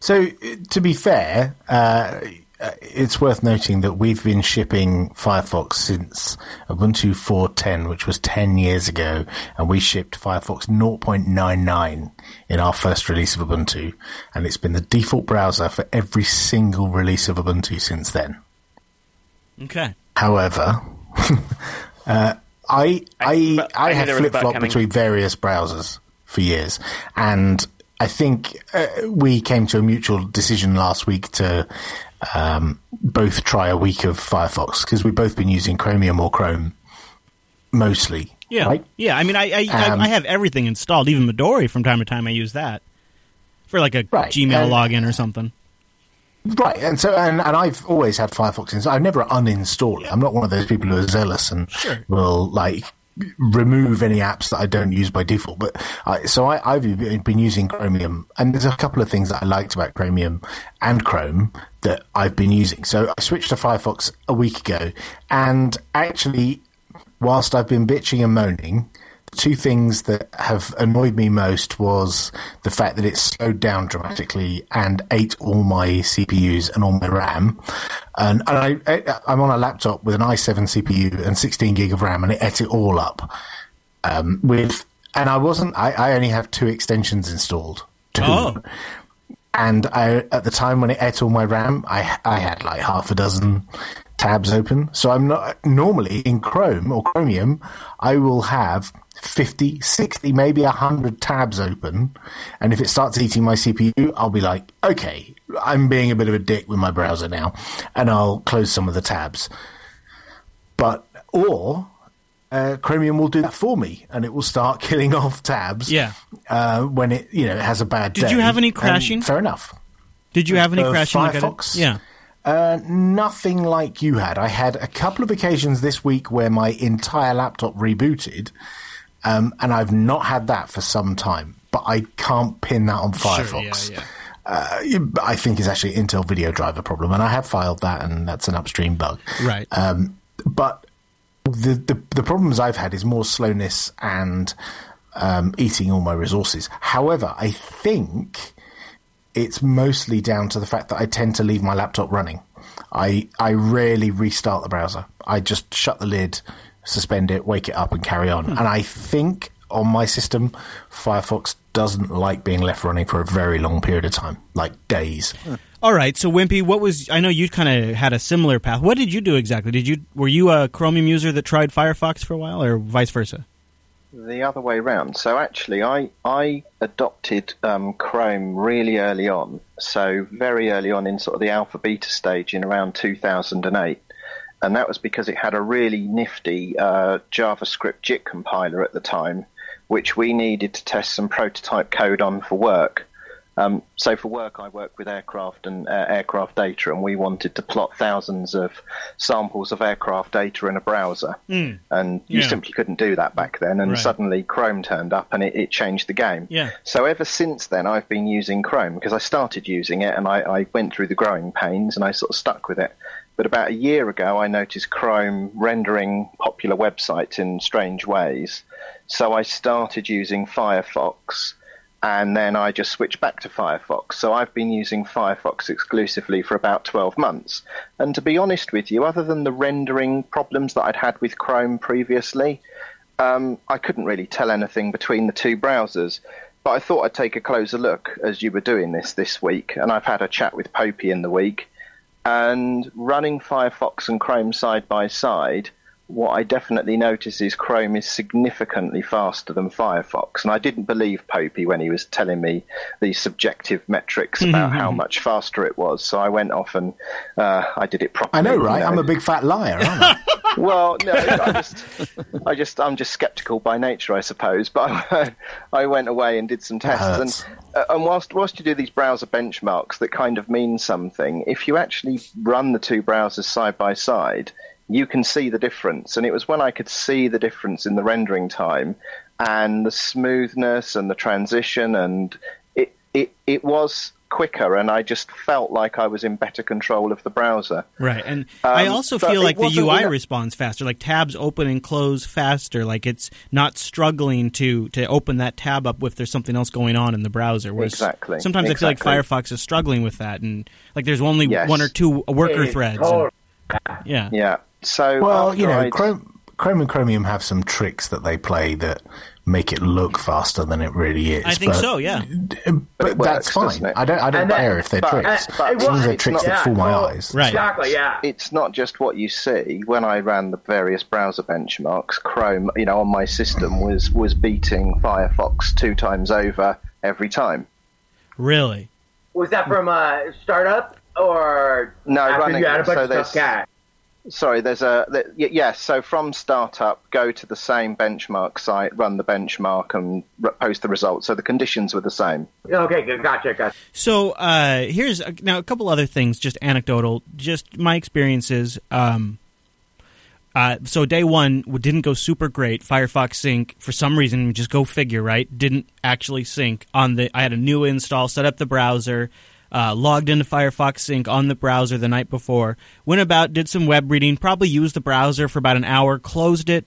So, uh, to be fair, uh, uh, it's worth noting that we've been shipping Firefox since Ubuntu 4.10, which was 10 years ago, and we shipped Firefox 0.99 in our first release of Ubuntu, and it's been the default browser for every single release of Ubuntu since then. Okay. However, *laughs* uh, I I I, I have there was a flip bug flop between various browsers for years, and I think uh, we came to a mutual decision last week to um, both try a week of Firefox because we've both been using Chromium or Chrome mostly. Yeah, right? yeah. I mean, I I, Um, I I have everything installed, even Midori. From time to time, I use that for like a Gmail and- login or something. Right, and so and, and I've always had Firefox installed. I've never uninstalled it. I'm not one of those people who are zealous and will like remove any apps that I don't use by default. But I, so I, I've been using Chromium, and there's a couple of things that I liked about Chromium and Chrome that I've been using. So I switched to Firefox a week ago, and actually, whilst I've been bitching and moaning. Two things that have annoyed me most was the fact that it slowed down dramatically and ate all my CPUs and all my RAM. And, and I, I'm on a laptop with an i7 CPU and 16 gig of RAM, and it ate it all up. Um, with and I wasn't. I, I only have two extensions installed. Two. Oh. And I, at the time when it ate all my RAM, I I had like half a dozen tabs open. So I'm not normally in Chrome or Chromium. I will have 50, 60, maybe 100 tabs open. And if it starts eating my CPU, I'll be like, okay, I'm being a bit of a dick with my browser now. And I'll close some of the tabs. But, or, uh, Chromium will do that for me and it will start *laughs* killing off tabs. Yeah. Uh, when it, you know, it has a bad Did day. you have any And crashing? Fair enough. Did you have any Uh, crashing? Firefox? yeah. Uh, nothing like you had. I had a couple of occasions this week where my entire laptop rebooted, um, and I've not had that for some time. But I can't pin that on Sure, Firefox. yeah, Uh, I think it's actually Intel video driver problem, and I have filed that, and that's an upstream bug. Right. Um, but the, the the problems I've had is more slowness and um, eating all my resources. However, I think it's mostly down to the fact that I tend to leave my laptop running. I I rarely restart the browser. I just shut the lid, suspend it, wake it up, and carry on. And I think on my system, Firefox doesn't like being left running for a very long period of time, like days. All right, so Wimpy, what was? I know you kind of had a similar path. What did you do exactly? Did you were you a Chromium user that tried Firefox for a while, or vice versa? The other way around. So actually, I I adopted um, Chrome really early on. So very early on in sort of the alpha beta stage in around 2008, and that was because it had a really nifty uh, JavaScript JIT compiler at the time, which we needed to test some prototype code on for work. Um, so for work, I work with aircraft and uh, aircraft data, and we wanted to plot thousands of samples of aircraft data in a browser, Mm. and you Yeah. simply couldn't do that back then. And Right. suddenly Chrome turned up, and it, it changed the game. Yeah. So ever since then, I've been using Chrome because I started using it, and I, I went through the growing pains, and I sort of stuck with it. But about a year ago, I noticed Chrome rendering popular websites in strange ways. So I started using Firefox and then I just switched back to Firefox. So I've been using Firefox exclusively for about 12 months. And to be honest with you, other than the rendering problems that I'd had with Chrome previously, um, I couldn't really tell anything between the two browsers. But I thought I'd take a closer look as you were doing this this week, and I've had a chat with Popey in the week. And running Firefox and Chrome side by side, what I definitely notice is Chrome is significantly faster than Firefox. And I didn't believe Popey when he was telling me these subjective metrics about how much faster it was. So I went off and uh, I did it properly. I know, right? you know. I'm a big fat liar, aren't I? *laughs* *laughs* well, no, I just, I just, I'm just skeptical by nature, I suppose. But I, *laughs* I went away and did some tests, and uh, and whilst whilst you do these browser benchmarks that kind of mean something, if you actually run the two browsers side by side, you can see the difference. And it was when I could see the difference in the rendering time and the smoothness and the transition, and it it it was quicker, and I just felt like I was in better control of the browser. Right, and I Um, also feel like the UI enough- responds faster. Like tabs open and close faster. Like it's not struggling to to open that tab up if there's something else going on in the browser. Whereas Exactly, Sometimes I feel like. Firefox is struggling with that, and like there's only Yes. one or two worker It's threads. and- yeah, Yeah. So well, you know, I'd- Chrome, Chrome and Chromium have some tricks that they play that make it look faster than it really is. I think but, so. Yeah, But, it that's works, doesn't fine. I don't. I don't And care if they're but- tricks. but as long as they're tricks not- that fool my well, eyes. Exactly, yeah. It's not just what you see. When I ran the various browser benchmarks, Chrome, you know, on my system was was beating Firefox two times over every time. really. Was that from a startup or No, after running- you had a bunch so of stuff cache? Sorry, there's a th- y- yes. So from startup, go to the same benchmark site, run the benchmark, and r- post the results. So the conditions were the same. Okay, gotcha, gotcha. So uh, here's uh, now a couple other things, just anecdotal, just my experiences. Um, uh, so day one didn't go super great. Firefox sync for some reason, just go figure, right? Didn't actually sync on the. I had a new install, set up the browser, uh, logged into Firefox sync on the browser the night before. Went about, did some web reading, probably used the browser for about an hour, closed it,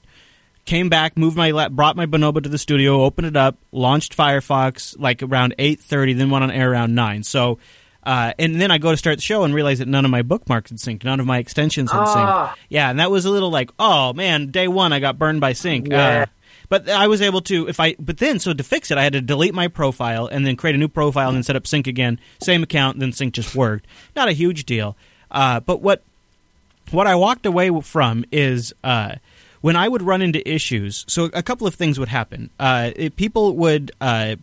came back, moved my lap, brought my Bonobo to the studio, opened it up, launched Firefox like around eight thirty, then went on air around nine. So, uh, and then I go to start the show and realize that none of my bookmarks had synced, none of my extensions had Ah. synced. Yeah, and that was a little like, oh man, day one I got burned by sync. Yeah. Uh, but I was able to, if I, but then so to fix it, I had to delete my profile and then create a new profile and then set up sync again, same account, then sync just worked. Not a huge deal. Uh, but what what I walked away from is uh, when I would run into issues. So a couple of things would happen. Uh, it- people would, uh,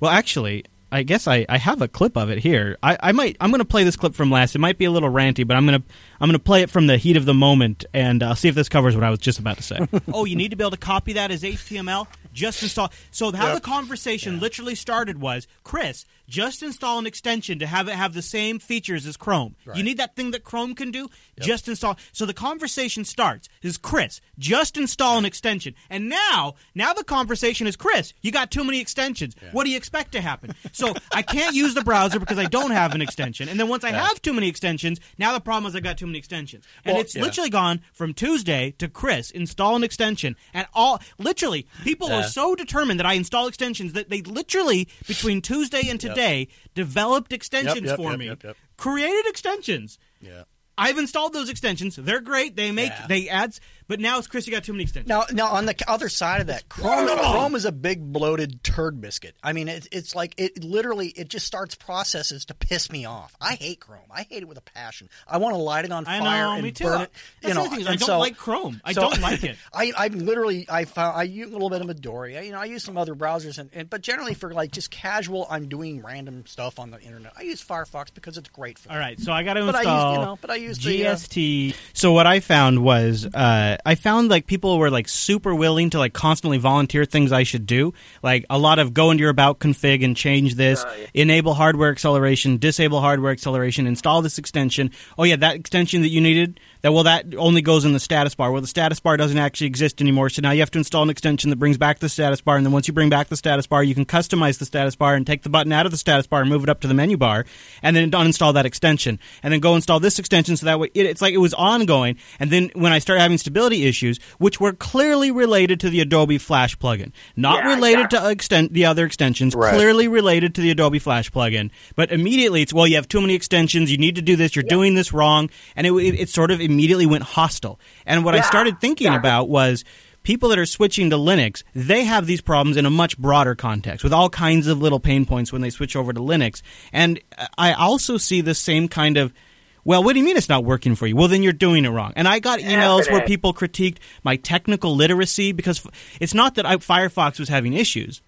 well, actually, I guess I, I have a clip of it here. I, I might I'm going to play this clip from last. It might be a little ranty, but I'm going to I'm going to play it from the heat of the moment, and uh, see if this covers what I was just about to say. *laughs* oh, you need to be able to copy that as HTML. Just install. So how the conversation literally started was, Chris, just install an extension to have it have the same features as Chrome. You need that thing that Chrome can do. Just install. So the conversation starts is Chris, just install an extension. And now, now the conversation is Chris, you got too many extensions. What do you expect to happen? So I can't use the browser because I don't have an extension. And then once I have too many extensions, now the problem is I got too many extensions. And Well, it's yeah. literally gone from Tuesday to Chris install an extension, and all literally people Yeah. were so determined that I install extensions that they literally between Tuesday and today developed extensions yep, for yep, me, yep, yep. created extensions. Yeah. I've installed those extensions. They're great. They make Yeah. they ads, but now it's Chris. You got too many extensions. Now, now on the other side of that, Chrome, Chrome is a big bloated turd biscuit. I mean, it, it's like it literally it just starts processes to piss me off. I hate Chrome. I hate it with a passion. I want to light it on I fire know, and me too. burn it. That's you know, the thing is I don't so- like Chrome. I so- don't like it. *laughs* I, I literally I found I use a little bit of Midori. I, you know, I use some other browsers, and, and but generally for like just casual, I'm doing random stuff on the internet. I use Firefox because it's great for. All right, so I got to But I used, install you know, but I used the, uh, GST. So what I found was uh, I found like people were like super willing to like constantly volunteer things I should do. Like a lot of go into your about config and change this, oh, enable hardware acceleration, disable hardware acceleration, install this extension. Oh yeah, that extension that you needed that well that only goes in the status bar. Well, the status bar doesn't actually exist anymore, so now you have to install an extension that brings back the status bar, and then once you bring back the status bar, you can customize the status bar and take the button out of the status bar and move it up to the menu bar, and then uninstall that extension, and then go install this extension. So that way, it, it's like it was ongoing. And then when I started having stability issues, which were clearly related to the Adobe Flash plugin, not Yeah, related exactly. to the other extensions, Right. clearly related to the Adobe Flash plugin, but immediately it's well, you have too many extensions. You need to do this. You're doing this wrong, and it, it, it sort of immediately went hostile. And what I started thinking exactly. about was people that are switching to Linux. They have these problems in a much broader context with all kinds of little pain points when they switch over to Linux. And I also see the same kind of well, what do you mean it's not working for you? Well, then you're doing it wrong. And I got emails where people critiqued my technical literacy because it's not that I, Firefox was having issues.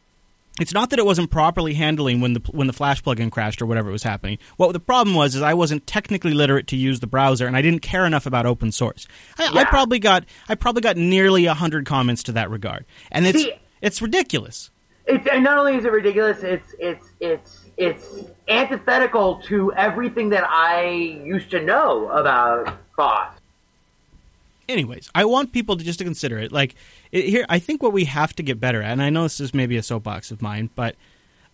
It's not that it wasn't properly handling when the when the Flash plugin crashed or whatever was happening. What the problem was is I wasn't technically literate to use the browser, and I didn't care enough about open source. I, I probably got I probably got nearly hundred comments to that regard, and it's See- it's ridiculous. It's and not only is it ridiculous, it's it's it's it's antithetical to everything that I used to know about Foss. Anyways, I want people to just to consider it. Like it, here, I think what we have to get better at, and I know this is maybe a soapbox of mine, but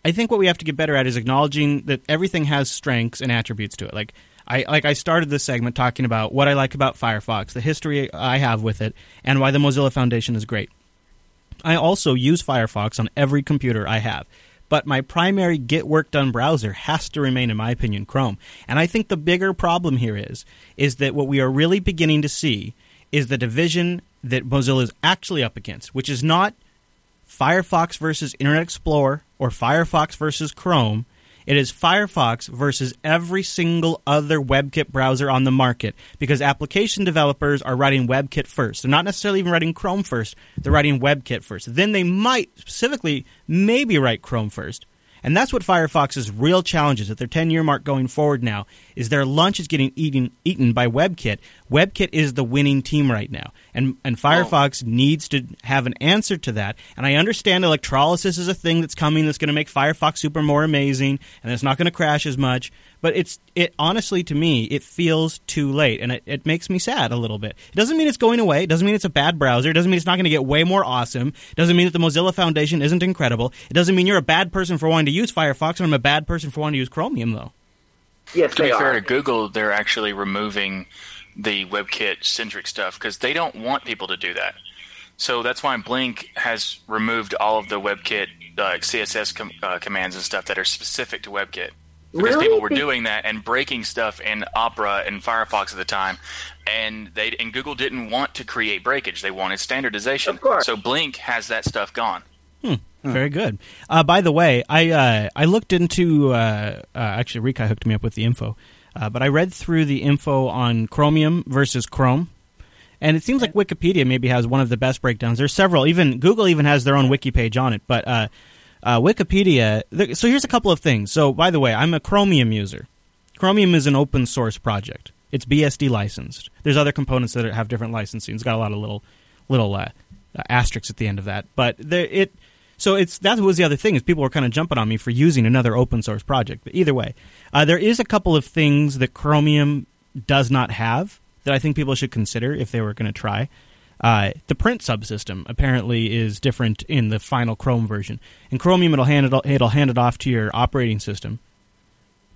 I think what we have to get better at is acknowledging that everything has strengths and attributes to it. Like I like I started this segment talking about what I like about Firefox, the history I have with it, and why the Mozilla Foundation is great. I also use Firefox on every computer I have. But my primary get work done browser has to remain, in my opinion, Chrome. And I think the bigger problem here is is that what we are really beginning to see is the division that Mozilla is actually up against, which is not Firefox versus Internet Explorer or Firefox versus Chrome. It is Firefox versus every single other WebKit browser on the market because application developers are writing WebKit first. They're not necessarily even writing Chrome first. They're writing WebKit first. Then they might specifically maybe write Chrome first. And that's what Firefox's real challenge is at their 10 year mark going forward now is their lunch is getting eaten eaten by WebKit. WebKit is the winning team right now. And and Firefox oh. needs to have an answer to that. And I understand electrolysis is a thing that's coming that's going to make Firefox super more amazing and it's not going to crash as much, but it's it honestly to me it feels too late and it, it makes me sad a little bit. It doesn't mean it's going away, it doesn't mean it's a bad browser, it doesn't mean it's not going to get way more awesome, it doesn't mean that the Mozilla Foundation isn't incredible. It doesn't mean you're a bad person for wanting to use Firefox and I'm a bad person for wanting to use Chromium though. Yes, to be fair are. to Google, they're actually removing the WebKit centric stuff because they don't want people to do that. So that's why Blink has removed all of the WebKit uh, CSS com- uh, commands and stuff that are specific to WebKit. Because Really? people were doing that and breaking stuff in Opera and Firefox at the time, and they and Google didn't want to create breakage; they wanted standardization. Of course. So Blink has that stuff gone. Very good. Uh, by the way, I uh, I looked into uh, uh, actually Rikai hooked me up with the info, uh, but I read through the info on Chromium versus Chrome, and it seems like Wikipedia maybe has one of the best breakdowns. There's several. Even Google even has their own wiki page on it, but uh, Wikipedia. th- So here's a couple of things. So by the way, I'm a Chromium user. Chromium is an open source project. It's BSD licensed. There's other components that have different licensing. It's got a lot of little little asterisks at the end of that, but there, it. So it's that was the other thing is people were kind of jumping on me for using another open source project. But either way, uh, there is a couple of things that Chromium does not have that I think people should consider if they were going to try. Uh, the print subsystem apparently is different in the final Chrome version. In Chromium, it'll hand it it'll hand it off to your operating system,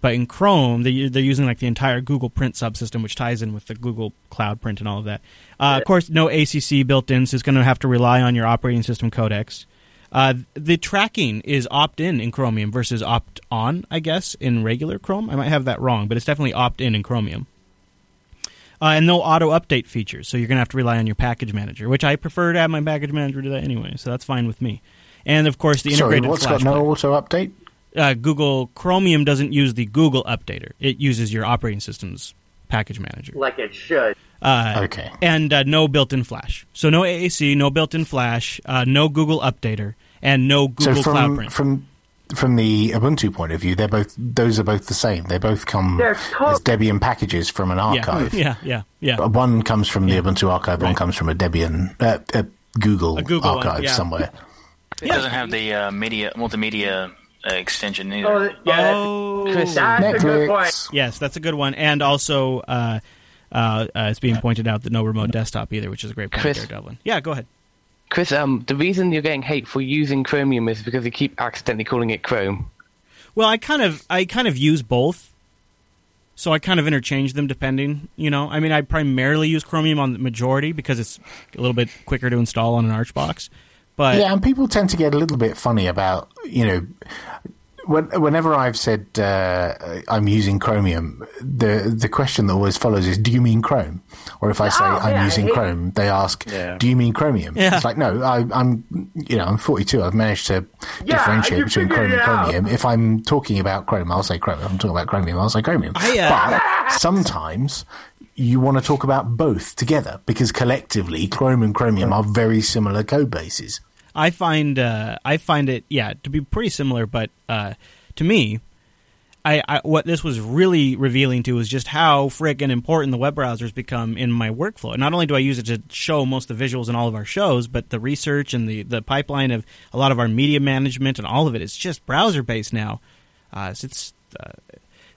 but in Chrome, they, they're using like the entire Google Print subsystem, which ties in with the Google Cloud Print and all of that. Uh, of course, no ACC built in, so it's going to have to rely on your operating system codecs. Uh, the tracking is opt-in in Chromium versus opt-on, I guess, in regular Chrome. I might have that wrong, but it's definitely opt-in in Chromium. Uh, and no auto update features, so you're going to have to rely on your package manager, which I prefer to have my package manager do that anyway, so that's fine with me. And of course, the Sorry, integrated what's Flash got no player. auto update? Uh, Google Chromium doesn't use the Google updater; it uses your operating system's package manager. like it should. Uh, Okay. And uh, no built-in Flash. So no AAC, no built-in Flash, uh, no Google Updater, and no Google so Cloud from Print. from from the Ubuntu point of view, they're both those are both the same. They both come They're as Debian packages from an archive. Yeah, yeah, yeah. But One comes from the Ubuntu archive. One comes from a Debian, uh, a Google, A Google one, archive yeah. somewhere. It doesn't have the uh, media multimedia uh, extension either. Oh, yeah, Oh, that's, that's a good point. Yes, that's a good one. And also, uh, Uh, uh, it's being pointed out that no remote desktop either, which is a great point Chris? there, Devlin. Yeah, go ahead. Chris, um, the reason you're getting hate for using Chromium is because you keep accidentally calling it Chrome. Well, I kind of I kind of use both. So I kind of interchange them depending, you know. I mean, I primarily use Chromium on the majority because it's a little bit quicker to install on an Arch box. But yeah, and people tend to get a little bit funny about you know. When, whenever I've said uh, I'm using Chromium, the the question that always follows is, "Do you mean Chrome?" Or if I say Oh, I'm yeah, using hate- Chrome, they ask, Yeah. "Do you mean Chromium?" Yeah. It's like, no, I, I'm you know I'm 42. I've managed to Yeah, differentiate between Chrome and. Chromium. If I'm talking about Chrome, I'll say Chrome. If I'm talking about Chromium, I'll say Chromium. I, uh, but sometimes you want to talk about both together because collectively, Chrome and Chromium are very similar code bases. I find uh, I find it yeah to be pretty similar, but uh, to me, I, I what this was really revealing to was just how frickin' important the web browsers become in my workflow. Not only do I use it to show most of the visuals in all of our shows, but the research and the the pipeline of a lot of our media management and all of it is just browser based now. Uh, so it's uh,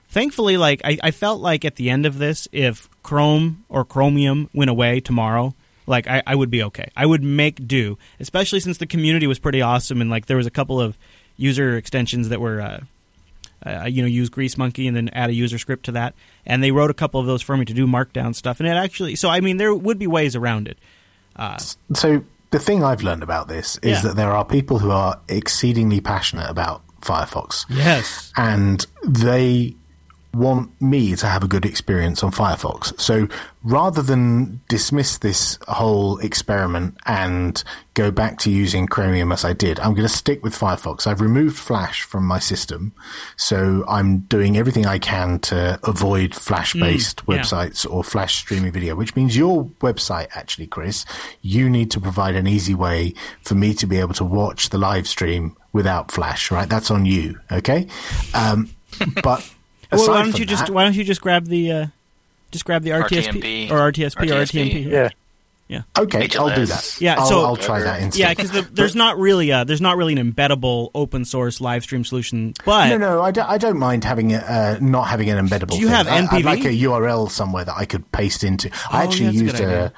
thankfully like I, I felt like at the end of this, if Chrome or Chromium went away tomorrow, like I, I would be okay. I would make do, especially since the community was pretty awesome and like there was a couple of user extensions that were. Uh, uh, you know, use Greasemonkey and then add a user script to that. And they wrote a couple of those for me to do Markdown stuff. And it actually, so I mean, there would be ways around it. Uh, So the thing I've learned about this is Yeah. that there are people who are exceedingly passionate about Firefox. Yes. And they want me to have a good experience on Firefox. So rather than dismiss this whole experiment and go back to using Chromium as I did, I'm going to stick with Firefox. I've removed Flash from my system. So I'm doing everything I can to avoid Flash based Mm, yeah. websites or Flash streaming video, which means your website, actually, Chris, you need to provide an easy way for me to be able to watch the live stream without Flash, right? That's on you, okay? Um, but *laughs* well, why don't you just why don't you just grab the uh, just grab the RTSP RTMP. or RTSP or RTMP? Yeah. Yeah. Okay, I'll do that. Yeah, I'll, so I'll try that instead. Yeah, because the, there's not really a, there's not really an embeddable open source live stream solution. But no, no, I don't, I don't mind having it, uh, not having an embeddable. Do you thing. have I, I'd MPV? like a URL somewhere that I could paste into. I Oh, actually yeah, a used a,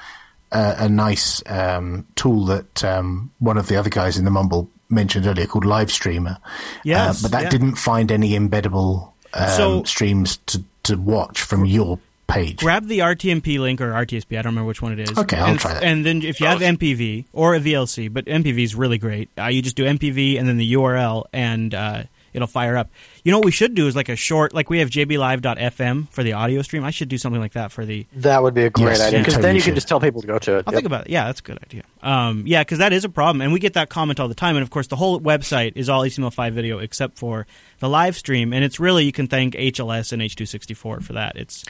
a a nice um, tool that um, one of the other guys in the Mumble mentioned earlier called Livestreamer. Yes, uh, but that yeah. didn't find any embeddable um, So- streams to to watch from your page. grab the RTMP link or RTSP. I don't remember which one it is. Okay, I'll and, try that. And then if you have MPV or a VLC, but MPV is really great. Uh, you just do MPV and then the URL, and uh, it'll fire up. You know what we should do is like a short, like we have JBLive.fm for the audio stream. I should do something like that for the. That would be a great Yes, idea you because then totally you can just tell people to go to it. I'll Yep. think about it. Yeah, that's a good idea. Um, yeah, because that is a problem, and we get that comment all the time. And of course, the whole website is all HTML5 video except for the live stream, and it's really you can thank HLS and H264 for that. It's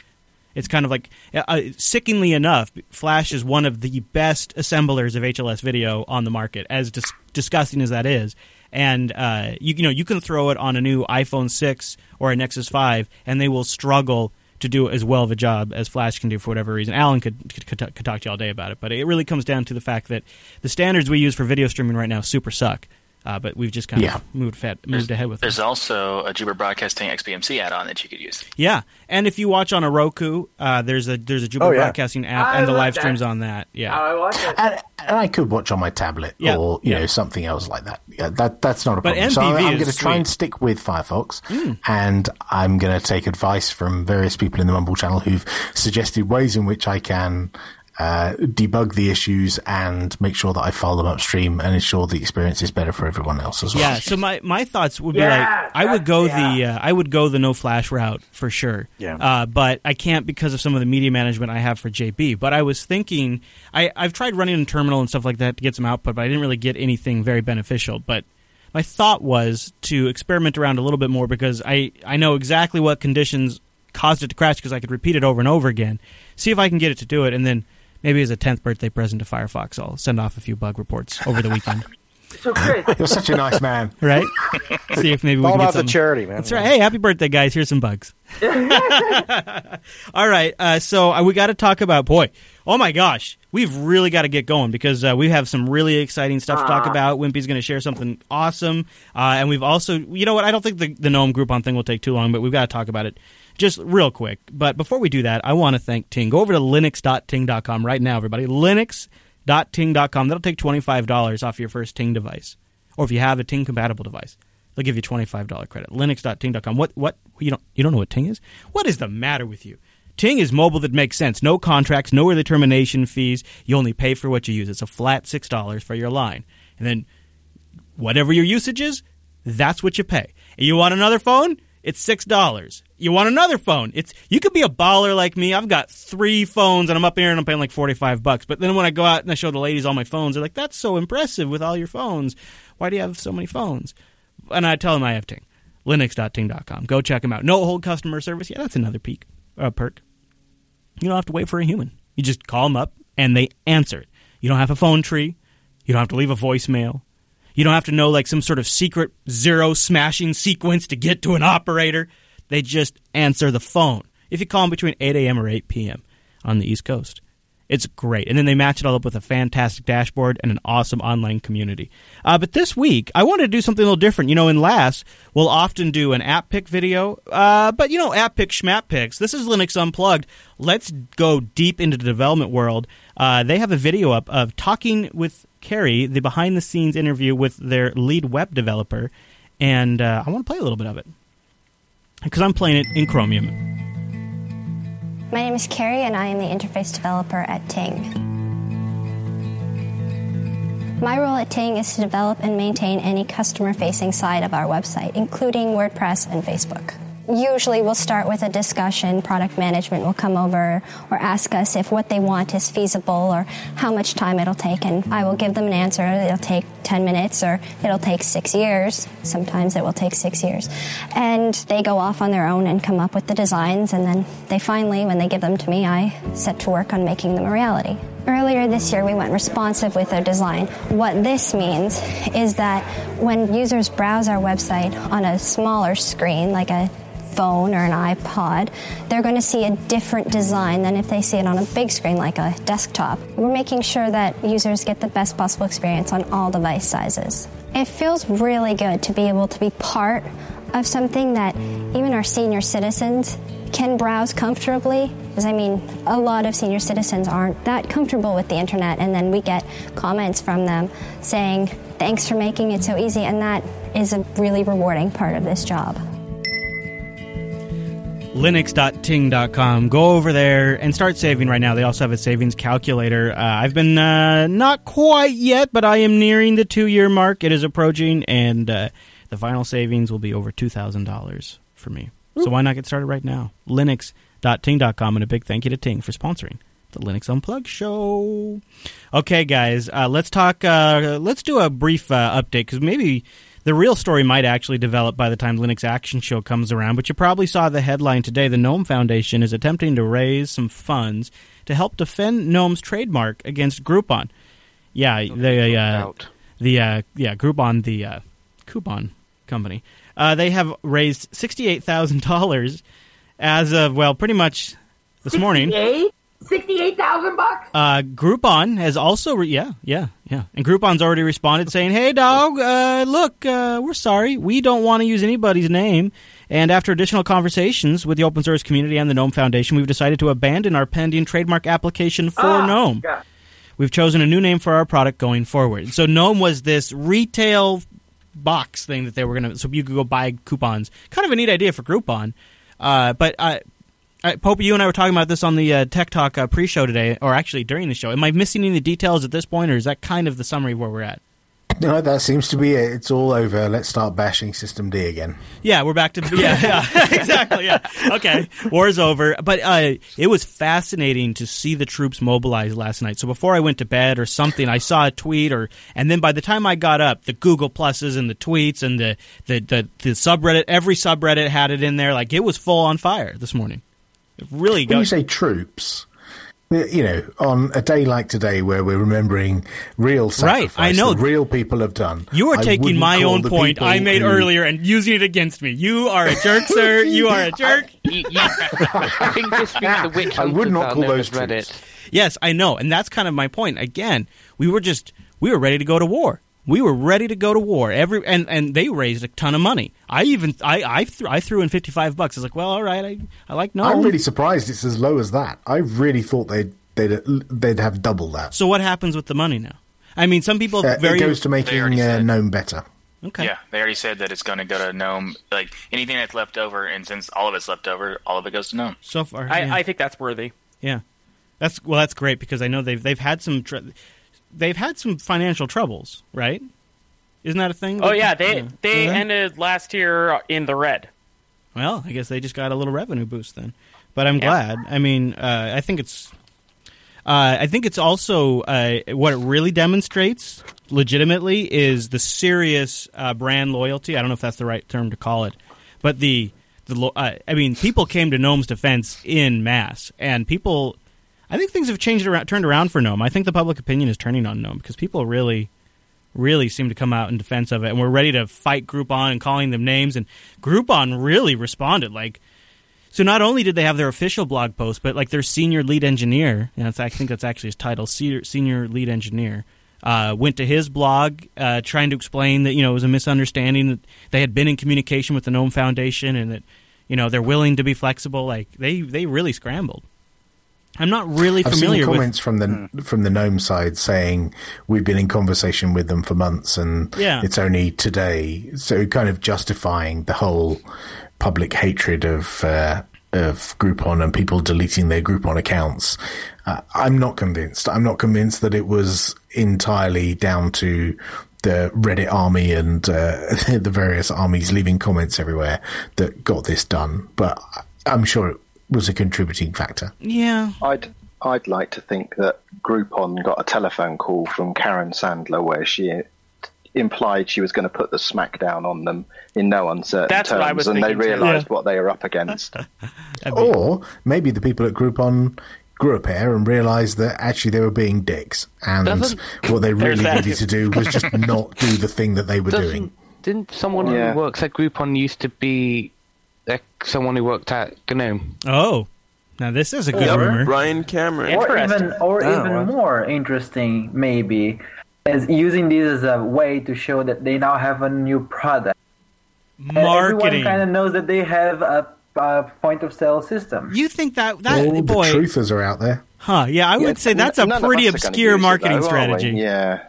it's kind of like uh, sickeningly enough, Flash is one of the best assemblers of HLS video on the market. As dis- disgusting as that is, and uh, you, you know you can throw it on a new iPhone six or a Nexus five, and they will struggle to do as well of a job as Flash can do for whatever reason. Alan could, could, could, could talk to you all day about it, but it really comes down to the fact that the standards we use for video streaming right now super suck. Uh, but we've just kind Yeah. of moved fed, moved ahead with it. There's also a Jupiter Broadcasting XBMC add-on that you could use. Yeah, and if you watch on a Roku, uh, there's a there's a Jupiter Oh, yeah. Broadcasting app, I and the like live that. streams on that. Yeah, I watch it. And, and I could watch on my tablet Yeah. or you Yeah. know something else like that. Yeah, that that's not a But problem. so MPV I'm going to try and stick with Firefox, Mm. and I'm going to take advice from various people in the Mumble channel who've suggested ways in which I can. Uh, debug the issues and make sure that I file them upstream and ensure the experience is better for everyone else as well. yeah. So my, my thoughts would be Yeah, like I would go the uh, I would go the no flash route for sure. Yeah. Uh, but I can't because of some of the media management I have for JB. But I was thinking I I've tried running a terminal and stuff like that to get some output, but I didn't really get anything very beneficial. But my thought was to experiment around a little bit more because I I know exactly what conditions caused it to crash because I could repeat it over and over again. See if I can get it to do it, and then maybe as a tenth birthday present to Firefox, I'll send off a few bug reports over the weekend. *laughs* So Chris, *laughs* you're such a nice man, right? See if maybe we all can about get the some- charity, man. That's right. Hey, happy birthday, guys! Here's some bugs. *laughs* All right, uh, so uh, we got to talk about boy. Oh my gosh, we've really got to get going because uh, we have some really exciting stuff to talk Ah. about. Wimpy's going to share something awesome, uh, and we've also, you know what? I don't think the, the gnome Groupon thing will take too long, but we've got to talk about it just real quick. But before we do that, I want to thank Ting. Go over to linux.ting.com right now, everybody. Linux.ting.com. That'll take twenty five dollars off your first Ting device, or if you have a Ting compatible device. They'll give you twenty five dollar credit. Linux.ting.com. What what you don't you don't know what Ting is? What is the matter with you? Ting is mobile that makes sense. No contracts, no early termination fees. You only pay for what you use. It's a flat six dollars for your line, and then whatever your usage is, that's what you pay. And you want another phone? It's six dollars. You want another phone? It's you could be a baller like me. I've got three phones and I'm up here and I'm paying like forty five bucks. But then when I go out and I show the ladies all my phones, they're like, "That's so impressive with all your phones. Why do you have so many phones?" And I tell them I have Ting. Linux.ting.com. Go check them out. No hold customer service. Yeah, that's another peak, uh, perk. You don't have to wait for a human. You just call them up and they answer it. You don't have a phone tree. You don't have to leave a voicemail. You don't have to know like some sort of secret zero smashing sequence to get to an operator. They just answer the phone. If you call them between 8 a.m. or 8 p.m. on the East Coast, it's great. And then they match it all up with a fantastic dashboard and an awesome online community. Uh, but this week, I wanted to do something a little different. You know, in LAS, we'll often do an app pick video, uh, but you know, app pick, schmap picks. This is Linux Unplugged. Let's go deep into the development world. Uh, they have a video up of talking with Carrie, the behind the scenes interview with their lead web developer. And uh, I want to play a little bit of it because I'm playing it in Chromium. My name is Carrie, and I am the interface developer at Ting. My role at Ting is to develop and maintain any customer facing side of our website, including WordPress and Facebook. Usually, we'll start with a discussion. Product management will come over or ask us if what they want is feasible or how much time it'll take, and I will give them an answer. It'll take 10 minutes or it'll take six years. Sometimes it will take six years. And they go off on their own and come up with the designs, and then they finally, when they give them to me, I set to work on making them a reality. Earlier this year, we went responsive with our design. What this means is that when users browse our website on a smaller screen, like a phone or an iPod, they're going to see a different design than if they see it on a big screen like a desktop. We're making sure that users get the best possible experience on all device sizes. It feels really good to be able to be part of something that even our senior citizens can browse comfortably. Because I mean, a lot of senior citizens aren't that comfortable with the internet, and then we get comments from them saying, Thanks for making it so easy, and that is a really rewarding part of this job. linux.ting.com. Go over there and start saving right now. They also have a savings calculator. Uh, I've been uh, not quite yet, but I am nearing the two year mark. It is approaching, and uh, the final savings will be over $2,000 for me. So why not get started right now? Linux.ting.com, and a big thank you to Ting for sponsoring the Linux Unplugged show. Okay, guys, uh, let's talk. Uh, let's do a brief uh, update because maybe the real story might actually develop by the time Linux Action Show comes around. But you probably saw the headline today: the GNOME Foundation is attempting to raise some funds to help defend GNOME's trademark against Groupon. Yeah, the uh, the uh, yeah Groupon, the uh, coupon company. Uh, they have raised sixty-eight thousand dollars as of well, pretty much this morning. 68? 68,000 bucks? Uh, Groupon has also, re- yeah, yeah, yeah. And Groupon's already responded saying, hey, dog, uh, look, uh, we're sorry. We don't want to use anybody's name. And after additional conversations with the open source community and the GNOME Foundation, we've decided to abandon our pending trademark application for Ah, GNOME. yeah. We've chosen a new name for our product going forward. So GNOME was this retail box thing that they were going to, so you could go buy coupons. Kind of a neat idea for Groupon. Uh, but uh, uh, Pope, you and I were talking about this on the uh, Tech Talk uh, pre-show today, or actually during the show. Am I missing any details at this point, or is that kind of the summary of where we're at? No, that seems to be it. It's all over. Let's start bashing systemd again. Yeah, we're back to *laughs* yeah, yeah *laughs* exactly. Yeah, okay, war's over. But uh, it was fascinating to see the troops mobilize last night. So before I went to bed or something, I saw a tweet, or and then by the time I got up, the Google pluses and the tweets and the the the, the subreddit, every subreddit had it in there. Like it was full on fire this morning. It really When you say troops, you know, on a day like today where we're remembering real sacrifice right, I know. that real people have done. You are I taking my own point I made who, earlier and using it against me. You are a jerk, sir. *laughs* You are a jerk. I, you, you, I think this speaks the witch *laughs* I would not call those Reddit. Yes, I know, and that's kind of my point. Again, we were just we were ready to go to war. We were ready to go to war. Every and, and they raised a ton of money. I even I I, th- I threw in fifty five bucks. I was like, well, all right, I I like no. I'm really surprised it's as low as that. I really thought they'd they'd they'd have double that. So what happens with the money now? I mean, some people Uh, very it goes to making uh, Gnome better. Okay. Yeah, they already said that it's going to go to Gnome. Like anything that's left over, and since all of it's left over, all of it goes to Gnome. so far. I, yeah. I think that's worthy. Yeah, that's well, that's great because I know they've they've had some tr- they've had some financial troubles, right? Isn't that a thing? Oh yeah, they Yeah. they ended last year in the red. Well, I guess they just got a little revenue boost then. But I'm Yeah. glad. I mean, uh, I think it's. Uh, I think it's also uh, what it really demonstrates, legitimately, is the serious uh, brand loyalty. I don't know if that's the right term to call it, but the the lo- uh, I mean, people came to Gnome's defense in mass, and people. I think things have changed around, turned around for Gnome. I think the public opinion is turning on Gnome because people really, really seem to come out in defense of it, and we're ready to fight Groupon and calling them names. And Groupon really responded like. So not only did they have their official blog post, but like their senior lead engineer, and I think that's actually his title, senior, senior lead engineer, uh, went to his blog uh, trying to explain that you know it was a misunderstanding that they had been in communication with the Gnome Foundation and that you know they're willing to be flexible. Like they they really scrambled. I'm not really I've familiar seen with comments from the from the gnome side saying we've been in conversation with them for months and Yeah. it's only today. So kind of justifying the whole public hatred of uh, of Groupon and people deleting their Groupon accounts. Uh, I'm not convinced. I'm not convinced that it was entirely down to the Reddit army and uh, *laughs* the various armies leaving comments everywhere that got this done. But I'm sure it was a contributing factor. Yeah. I'd I'd like to think that Groupon got a telephone call from Karen Sandler where she implied she was going to put the smackdown on them in no uncertain That's terms, what I was and they realised Yeah. what they were up against. *laughs* *laughs* Or maybe the people at Groupon grew a pair and realised that actually they were being dicks, and Doesn't- what they *laughs* There's really that. needed to do was just not do the thing that they were Doesn't- doing. Didn't someone Yeah. who works at Groupon used to be someone who worked at GNOME? Oh, now this is a good Or- rumor. Brian Cameron. Or even, or Oh, even wow. more interesting, maybe, is using this as a way to show that they now have a new product. And Marketing. everyone kind of knows that they have a, a point of sale system. You think that that All boy? the truthers are out there. Huh? Yeah, I would say that's a pretty us are gonna obscure use it, marketing though, strategy. Yeah.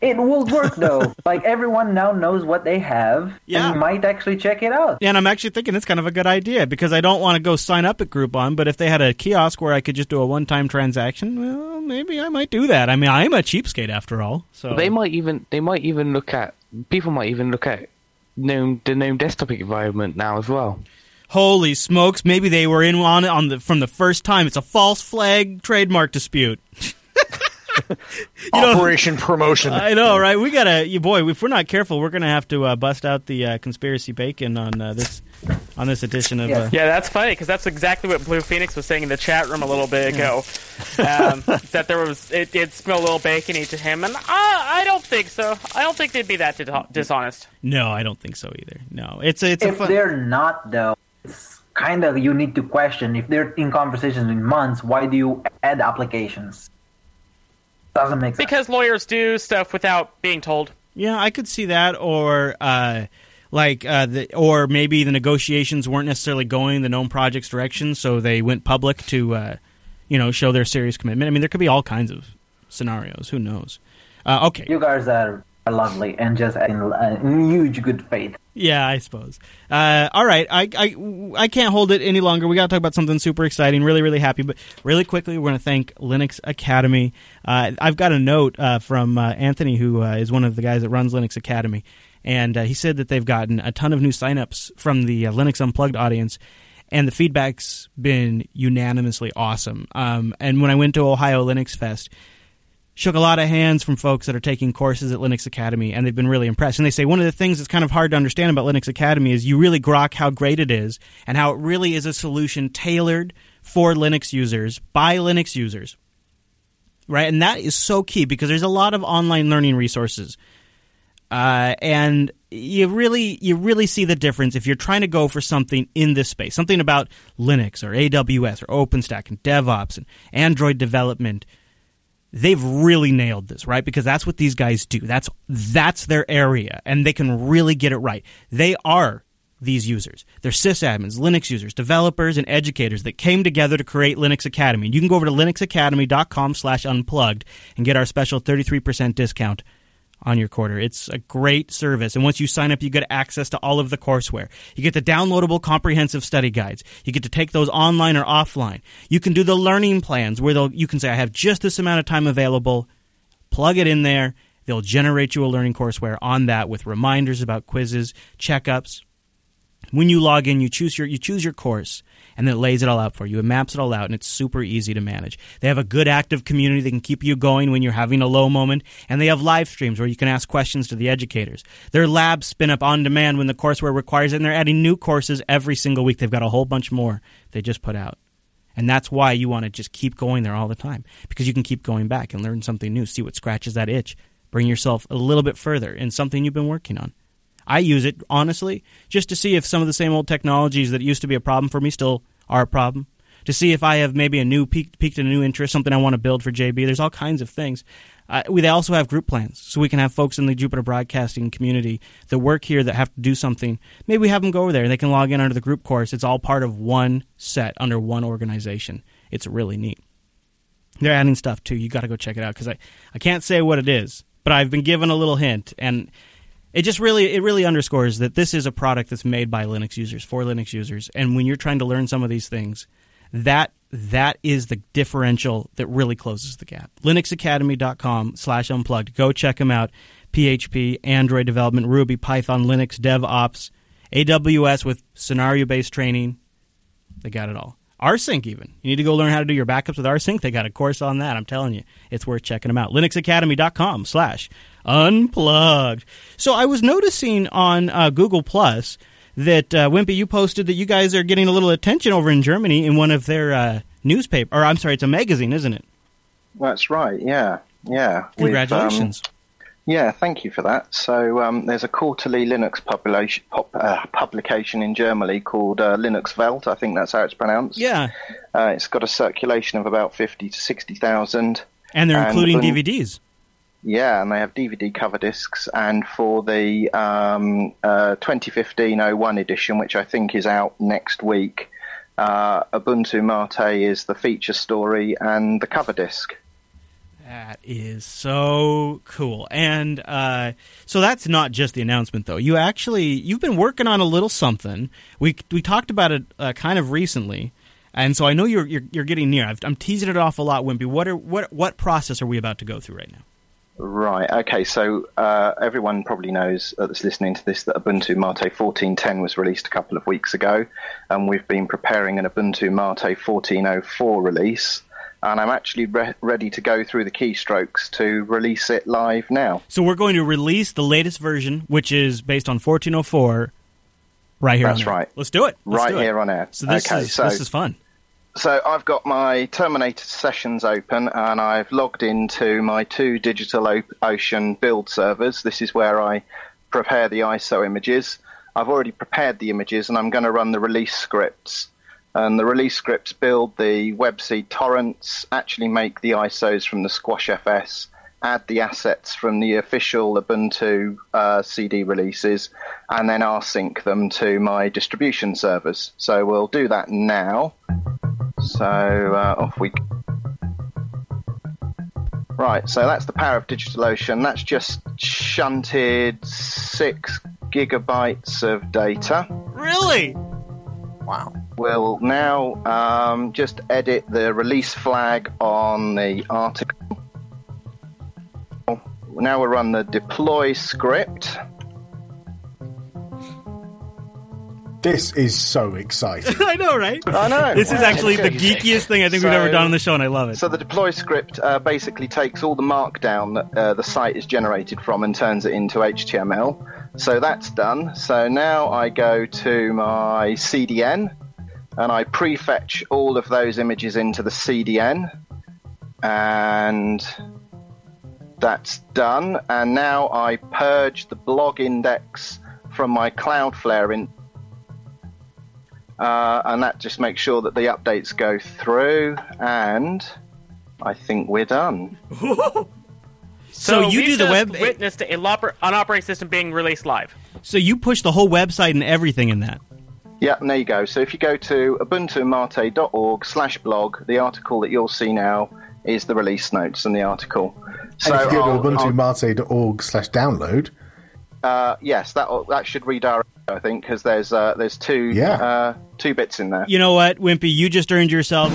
It will work though. *laughs* like everyone now knows what they have Yeah. and might actually check it out. Yeah, and I'm actually thinking it's kind of a good idea because I don't want to go sign up at Groupon, but if they had a kiosk where I could just do a one-time transaction, well, maybe I might do that. I mean, I'm a cheapskate after all, so They might even they might even look at people might even look at GNOME the GNOME desktop environment now as well. holy smokes, maybe they were in on it on the from the first time. It's a false flag trademark dispute. *laughs* *laughs* You know- Operation promotion. I know, right? We gotta, you boy. If we're not careful, we're gonna have to uh, bust out the uh, conspiracy bacon on uh, this on this edition of. Uh, Yeah, that's funny because that's exactly what Blue Phoenix was saying in the chat room a little bit ago. um, *laughs* that there was it did smell a little bacony to him, and I, I don't think so. I don't think they'd be that dis- dishonest. No, I don't think so either. No, it's a, it's a if fun. they're not though, it's kind of you need to question if they're in conversations in months. Why do you add applications? Doesn't make sense. Because lawyers do stuff without being told. Yeah, I could see that, or uh, like, uh, the, or maybe the negotiations weren't necessarily going the Gnome Project's direction, so they went public to, uh, you know, show their serious commitment. I mean, there could be all kinds of scenarios. Who knows? Uh, okay. You guys are, are lovely and just in, huge good faith. Yeah, I suppose. Uh, all right, I, I I can't hold it any longer. We got to talk about something super exciting. Really, really happy. But really quickly, we're going to thank Linux Academy. Uh, I've got a note uh, from uh, Anthony, who uh, is one of the guys that runs Linux Academy, and uh, he said that they've gotten a ton of new signups from the Linux Unplugged audience. And the feedback's been unanimously awesome. Um, and when I went to Ohio Linux Fest, shook a lot of hands from folks that are taking courses at Linux Academy, and they've been really impressed. And they say one of the things that's kind of hard to understand about Linux Academy is you really grok how great it is and how it really is a solution tailored for Linux users by Linux users. Right? And that is so key because there's a lot of online learning resources. Uh, and you really you really see the difference if you're trying to go for something in this space, something about Linux or AWS or OpenStack and DevOps and Android development they've really nailed this, right? Because that's what these guys do. That's that's their area, and they can really get it right. They are these users. They're sysadmins, Linux users, developers, and educators that came together to create Linux Academy. You can go over to linuxacademy.com slash unplugged and get our special 33% discount on your quarter. It's a great service. And once you sign up, you get access to all of the courseware. You get the downloadable comprehensive study guides. You get to take those online or offline. You can do the learning plans where you can say, I have just this amount of time available, plug it in there. They'll generate you a learning courseware on that with reminders about quizzes, checkups. When you log in, you choose your you choose your course and it lays it all out for you. It maps it all out, and it's super easy to manage. They have a good active community that can keep you going when you're having a low moment, and they have live streams where you can ask questions to the educators. Their labs spin up on demand when the courseware requires it, and they're adding new courses every single week. They've got a whole bunch more they just put out. And that's why you want to just keep going there all the time because you can keep going back and learn something new, see what scratches that itch, bring yourself a little bit further in something you've been working on. I use it honestly just to see if some of the same old technologies that used to be a problem for me still are a problem. To see if I have maybe a new peak, peaked a new interest, something I want to build for JB. There's all kinds of things. Uh, we they also have group plans, so we can have folks in the Jupiter Broadcasting community that work here that have to do something. Maybe we have them go over there. They can log in under the group course. It's all part of one set under one organization. It's really neat. They're adding stuff too. You got to go check it out because I, I can't say what it is, but I've been given a little hint, and it just really it really underscores that this is a product that's made by Linux users for Linux users. And when you're trying to learn some of these things, that that is the differential that really closes the gap. linuxacademy.com slash unplugged. Go check them out. PHP, Android development, Ruby, Python, Linux, DevOps, AWS with scenario based training. They got it all. rsync even. You need to go learn how to do your backups with rsync. They got a course on that. I'm telling you, it's worth checking them out. linuxacademy.com slash unplugged. So I was noticing on uh, Google Plus that uh, Wimpy, you posted that you guys are getting a little attention over in Germany in one of their uh, newspaper, or I'm sorry, it's a magazine, isn't it? That's right. Yeah, yeah. Congratulations. Um, yeah, thank you for that. So um, there's a quarterly Linux publication, pop, uh, publication in Germany called uh, Linux Welt. I think that's how it's pronounced. Yeah. Uh, it's got a circulation of about fifty to sixty thousand. And they're including DVDs. Yeah, and they have DVD cover discs. And for the um, uh, 2015-01 edition, which I think is out next week, uh, Ubuntu Mate is the feature story and the cover disc. That is so cool. And uh, so that's not just the announcement, though. You actually you've been working on a little something. We we talked about it uh, kind of recently, and so I know you're you're, you're getting near. i am teasing it off a lot, Wimpy. What are what what process are we about to go through right now? Right. Okay. So uh, everyone probably knows uh, that's listening to this that Ubuntu Mate 14.10 was released a couple of weeks ago, and we've been preparing an Ubuntu Mate 14.04 release. And I'm actually re- ready to go through the keystrokes to release it live now. So we're going to release the latest version, which is based on 14.04, right here. That's right. Let's do it. Let's right do here on air. So this okay, is so this is fun. So I've got my Terminator sessions open and I've logged into my two Digital Ocean build servers. This is where I prepare the ISO images. I've already prepared the images and I'm going to run the release scripts. And the release scripts build the webseed torrents, actually make the ISOs from the Squash FS, add the assets from the official Ubuntu uh, CD releases, and then rsync them to my distribution servers. So we'll do that now. So uh, off we. Right, so that's the power of DigitalOcean. That's just shunted six gigabytes of data. Really? Wow. We'll now um, just edit the release flag on the article. Now we'll run the deploy script. This is so exciting. *laughs* I know, right? I know. This is actually the geekiest thing I think we've ever done on the show, and I love it. So the deploy script uh, basically takes all the markdown that uh, the site is generated from and turns it into HTML. So that's done. So now I go to my CDN and I prefetch all of those images into the CDN, and that's done. And now I purge the blog index from my Cloudflare in uh, and that just makes sure that the updates go through, and I think we're done. *laughs* So you we do the web- witness to loper- an operating system being released live. So you push the whole website and everything in that. Yeah, and there you go. So if you go to ubuntumate.org slash blog, the article that you'll see now is the release notes and the article. So and if you go to ubuntumate.org slash download, uh, yes, that that should redirect. I think because there's uh, there's two Yeah. uh, two bits in there. You know what, Wimpy? You just earned yourself.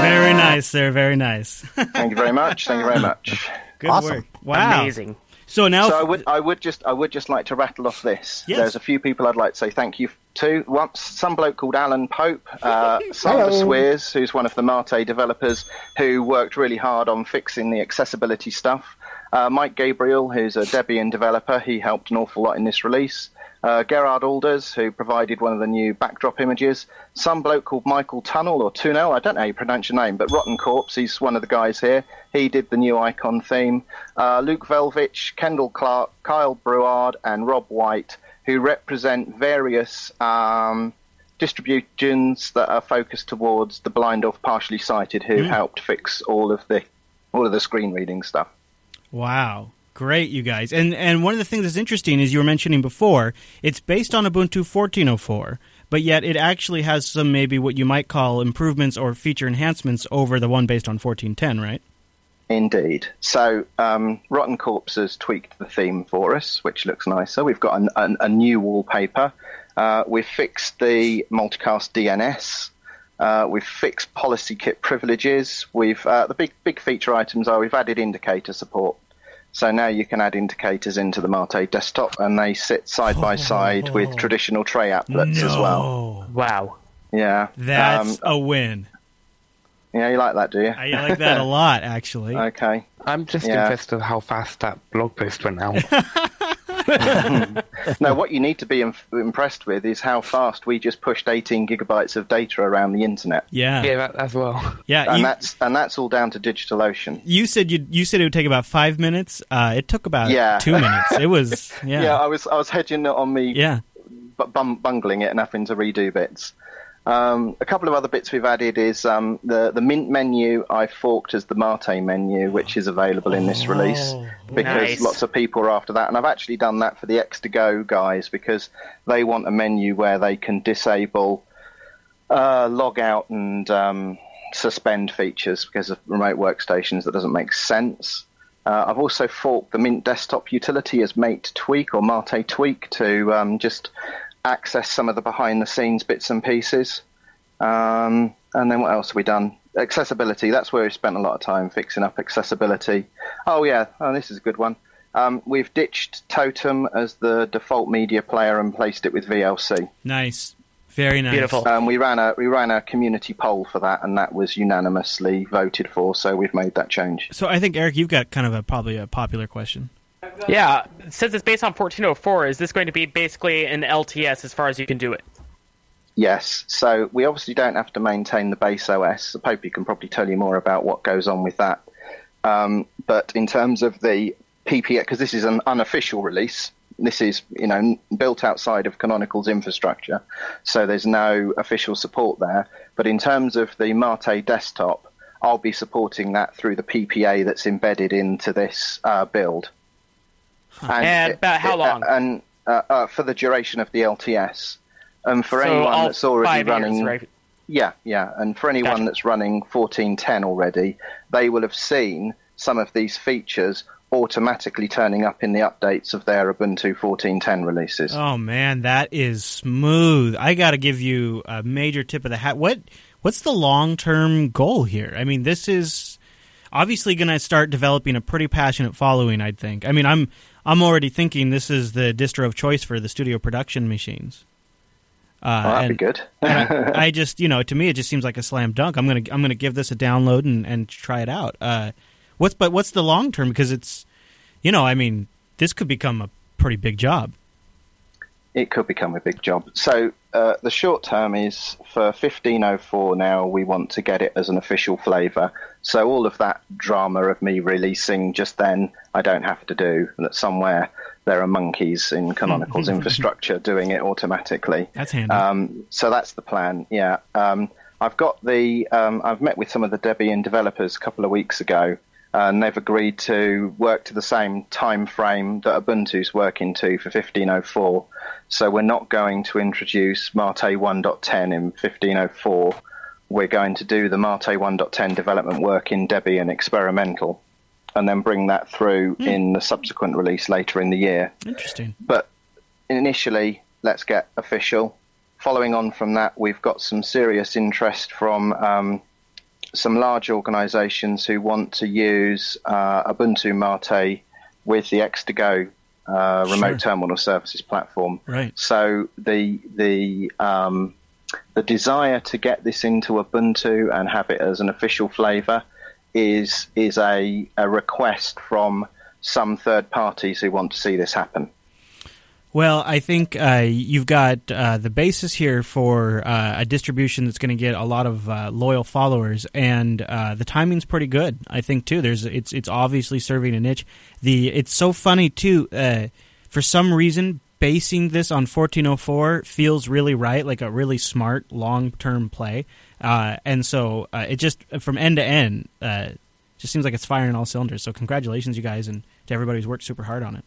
Very nice, sir. Very nice. *laughs* Thank you very much. Thank you very much. Good work. Wow. Amazing. So now, so I would, I would just, I would just like to rattle off this. Yes. There's a few people I'd like to say thank you to. Once, some bloke called Alan Pope, uh, *laughs* Sander Sweers, who's one of the Mate developers, who worked really hard on fixing the accessibility stuff. Uh, Mike Gabriel, who's a Debian developer, he helped an awful lot in this release. Uh, Gerard Alders, who provided one of the new backdrop images. Some bloke called Michael Tunnell or Tunnell, I don't know how you pronounce your name, but Rotten Corpse, he's one of the guys here. He did the new icon theme. Uh, Luke Yelavich, Kendall Clark, Kyle Bruard, and Rob White, who represent various um, distributions that are focused towards the blind or partially sighted, who Mm. helped fix all of the all of the screen reading stuff. Wow. Great, you guys. And and one of the things that's interesting is you were mentioning before, it's based on Ubuntu 14.04, but yet it actually has some maybe what you might call improvements or feature enhancements over the one based on 14.10, right? Indeed. So, um, Rotten Corpse has tweaked the theme for us, which looks nicer. We've got an, an, a new wallpaper. Uh, we've fixed the multicast DNS. Uh, we've fixed policy kit privileges. We've uh, the big big feature items are we've added indicator support. So now you can add indicators into the Mate desktop, and they sit side by side with traditional tray applets as well. Wow. Yeah, That's Um, a win. yeah, you like that, do you? I like that a lot, actually. *laughs* Okay. I'm just Yeah. impressed with how fast that blog post went out. *laughs* *laughs* no, what you need to be im- impressed with is how fast we just pushed 18 gigabytes of data around the internet. Yeah. Yeah, that as well. Yeah, and you- that's and that's all down to DigitalOcean. You said you you said it would take about five minutes. Uh, it took about Yeah. two minutes. It was *laughs* yeah. yeah, I was I was hedging it on me, Yeah. bu- bum- bungling it and having to redo bits. Um, a couple of other bits we've added is um, the the Mint menu. I forked as the Mate menu, which is available in this release because Nice. lots of people are after that, and I've actually done that for the X2Go guys because they want a menu where they can disable uh, log out and um, suspend features because of remote workstations. That doesn't make sense. Uh, I've also forked the Mint desktop utility as Mate Tweak or Mate Tweak to um, just access some of the behind the scenes bits and pieces. Um, and then what else have we done? Accessibility. That's where we spent a lot of time fixing up accessibility. Oh yeah, oh, this is a good one. Um, we've ditched Totem as the default media player and placed it with VLC. Nice. Very nice. Beautiful. Um, we ran a we ran a community poll for that, and that was unanimously voted for. So we've made that change. So I think Eric, you've got kind of a probably a popular question. Yeah, since it's based on 1404, is this going to be basically an LTS as far as you can do it? Yes. So we obviously don't have to maintain the base OS. Popey can probably tell you more about what goes on with that. Um, but in terms of the PPA, because this is an unofficial release, this is you know built outside of Canonical's infrastructure, so there's no official support there. But in terms of the Mate desktop, I'll be supporting that through the PPA that's embedded into this uh, build. And about how long? and uh, uh, for the duration of the LTS. And for So anyone that's already five years, running, right? yeah, yeah, and for anyone Gotcha. that's running 1410 already, they will have seen some of these features automatically turning up in the updates of their Ubuntu 1410 releases. Oh man, that is smooth. I got to give you a major tip of the hat. What what's the long term goal here? I mean, this is obviously going to start developing a pretty passionate following. I'd think. I mean, I'm I'm already thinking this is the distro of choice for the studio production machines. Uh, that'd and, be good. I, *laughs* I, just, you know, to me, it just seems like a slam dunk. I'm gonna, I'm gonna give this a download and, and try it out. Uh, what's, but what's the long term? Because it's, you know, I mean, this could become a pretty big job. It could become a big job. So uh, the short term is for 1504 now, we want to get it as an official flavour. So all of that drama of me releasing just then, I don't have to do. That somewhere there are monkeys in Canonical's *laughs* infrastructure doing it automatically. That's handy. Um, so that's the plan, yeah. Um, I've got the, um, I've met with some of the Debian developers a couple of weeks ago and they've agreed to work to the same time frame that Ubuntu's working to for 1504. So we're not going to introduce Mate 1.10 in 1504. We're going to do the Mate 1.10 development work in Debian experimental, and then bring that through mm. in the subsequent release later in the year. Interesting. But initially, let's get official. Following on from that, we've got some serious interest from um, some large organisations who want to use uh, Ubuntu Mate with the X2Go uh, remote sure. terminal services platform. Right. So the the um, the desire to get this into Ubuntu and have it as an official flavour is is a, a request from some third parties who want to see this happen. Well, I think uh, you've got uh, the basis here for uh, a distribution that's going to get a lot of uh, loyal followers, and uh, the timing's pretty good. I think too. There's it's it's obviously serving a niche. The it's so funny too. Uh, for some reason, basing this on 1404 feels really right, like a really smart long term play, and so it just from end to end just seems like it's firing all cylinders. So congratulations, you guys, and to everybody who's worked super hard on it.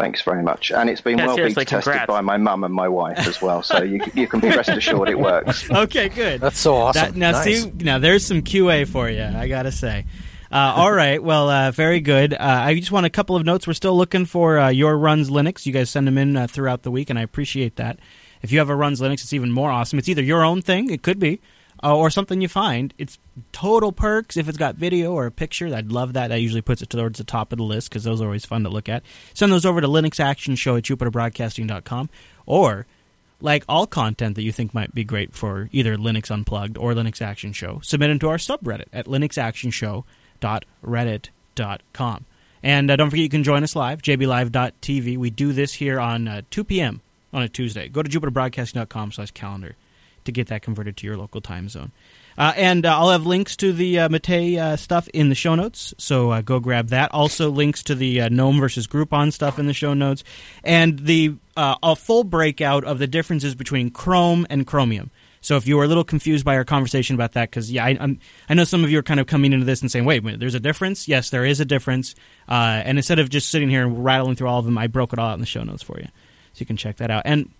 Thanks very much. And it's been yeah, well beta tested by my mum and my wife as well. So you, you can be rest *laughs* assured it works. okay, good. That's so awesome. That, now, nice. see, now there's some QA for you, I got to say. Uh, all right. Well, uh, very good. Uh, I just want a couple of notes. We're still looking for uh, your runs Linux. You guys send them in uh, throughout the week, and I appreciate that. If you have a runs Linux, it's even more awesome. It's either your own thing, it could be, uh, or something you find. It's total perks if it's got video or a picture. I'd love that. That usually puts it towards the top of the list because those are always fun to look at. Send those over to Linux Action Show at JupiterBroadcasting.com or like all content that you think might be great for either Linux Unplugged or Linux Action Show, submit them to our subreddit at linuxactionshow.reddit.com. And uh, don't forget you can join us live, jblive.tv. We do this here on uh, 2 p.m. on a Tuesday. Go to jupiterbroadcasting.com slash calendar to get that converted to your local time zone. Uh, and uh, I'll have links to the uh, Mate uh, stuff in the show notes, so uh, go grab that. Also, links to the uh, GNOME versus Groupon stuff in the show notes, and the a full breakout of the differences between Chrome and Chromium. So if you were a little confused by our conversation about that, because yeah, I, I'm, i know some of you are kind of coming into this and saying, "Wait, wait, there's a difference." Yes, there is a difference. and instead of just sitting here and rattling through all of them, I broke it all out in the show notes for you, so you can check that out. And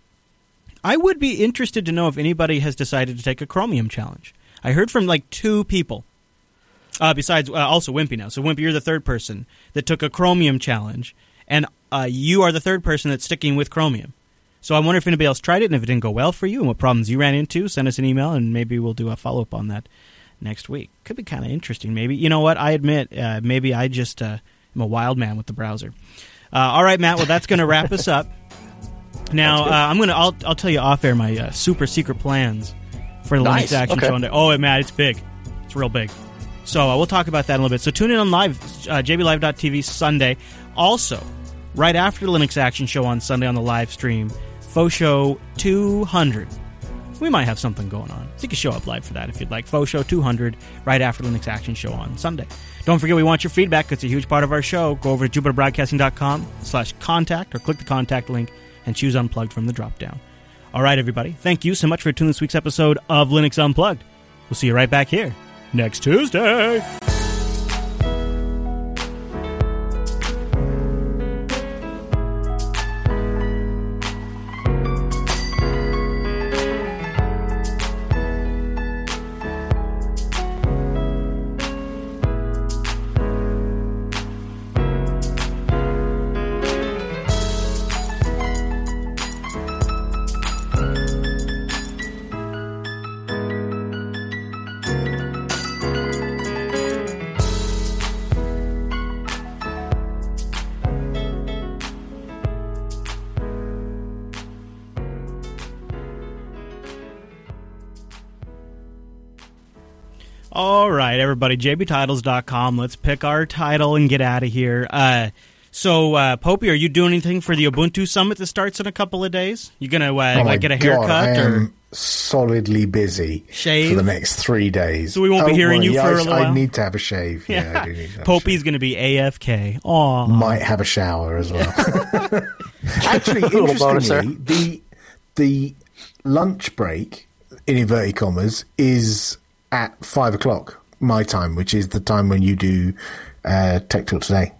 I would be interested to know if anybody has decided to take a Chromium challenge. I heard from like two people. Uh, besides, uh, also Wimpy now. So Wimpy, you're the third person that took a Chromium challenge, and uh, you are the third person that's sticking with Chromium. So I wonder if anybody else tried it and if it didn't go well for you and what problems you ran into. Send us an email and maybe we'll do a follow up on that next week. Could be kind of interesting. Maybe you know what? I admit, uh, maybe I just uh, am a wild man with the browser. Uh, all right, Matt. Well, that's going to wrap us up. *laughs* Now uh, I'm gonna I'll I'll tell you off air my uh, super secret plans for the nice. Linux Action okay. Show. Day. Oh, man, it's big. It's real big. So uh, we'll talk about that in a little bit. So tune in on live uh, jblive.tv Sunday. Also, right after the Linux Action Show on Sunday on the live stream, Faux Show 200. We might have something going on. So you can show up live for that if you'd like. Faux Show 200 right after the Linux Action Show on Sunday. Don't forget we want your feedback. It's a huge part of our show. Go over to jupiterbroadcasting.com slash contact or click the contact link and choose Unplugged from the drop down. All right, everybody. Thank you so much for tuning this week's episode of Linux Unplugged. We'll see you right back here next Tuesday. Everybody, jbtitles.com. Let's pick our title and get out of here. Uh, so, uh, Popey, are you doing anything for the Ubuntu Summit that starts in a couple of days? You gonna uh, oh like get a God, haircut I or am solidly busy Shave? for the next three days. So we won't be Oh, hearing well, you yeah, for I, a little I while? need to have a shave. Yeah, I *laughs* do need to have Popey's gonna be AFK. Aw. might have a shower as well. *laughs* Actually, *laughs* Little bonus interestingly, the the lunch break in inverted commas is at five o'clock my time, which is the time when you do uh, Tech Talk today.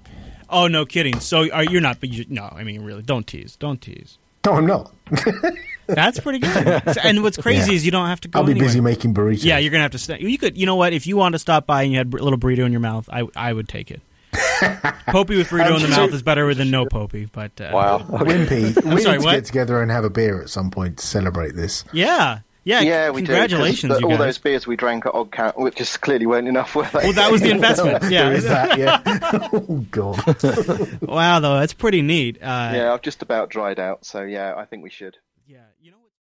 Oh no, kidding. So are you're not? But you, no, I mean, really, don't tease. Don't tease. No, I'm not. *laughs* That's pretty good. *laughs* And what's crazy Yeah. is you don't have to go. I'll be anywhere. busy making burritos. Yeah, you're gonna have to. Stay. You could. You know what? If you wanted to stop by and you had a little burrito in your mouth, I I would take it. *laughs* Popey with burrito in the mouth is better than no Popey. But uh, wow, Wimpy, we sorry. need to What? get together and have a beer at some point to celebrate this. Yeah, yeah. yeah, we congratulations, do. 'cause you the- all those beers we drank at OggCamp, which just clearly weren't enough, were they? Well, that was the *laughs* investment. Yeah. There is that, yeah. *laughs* *laughs* oh, God. wow, though that's pretty neat. Uh, yeah, I've just about dried out, so yeah, I think we should. Yeah, you know.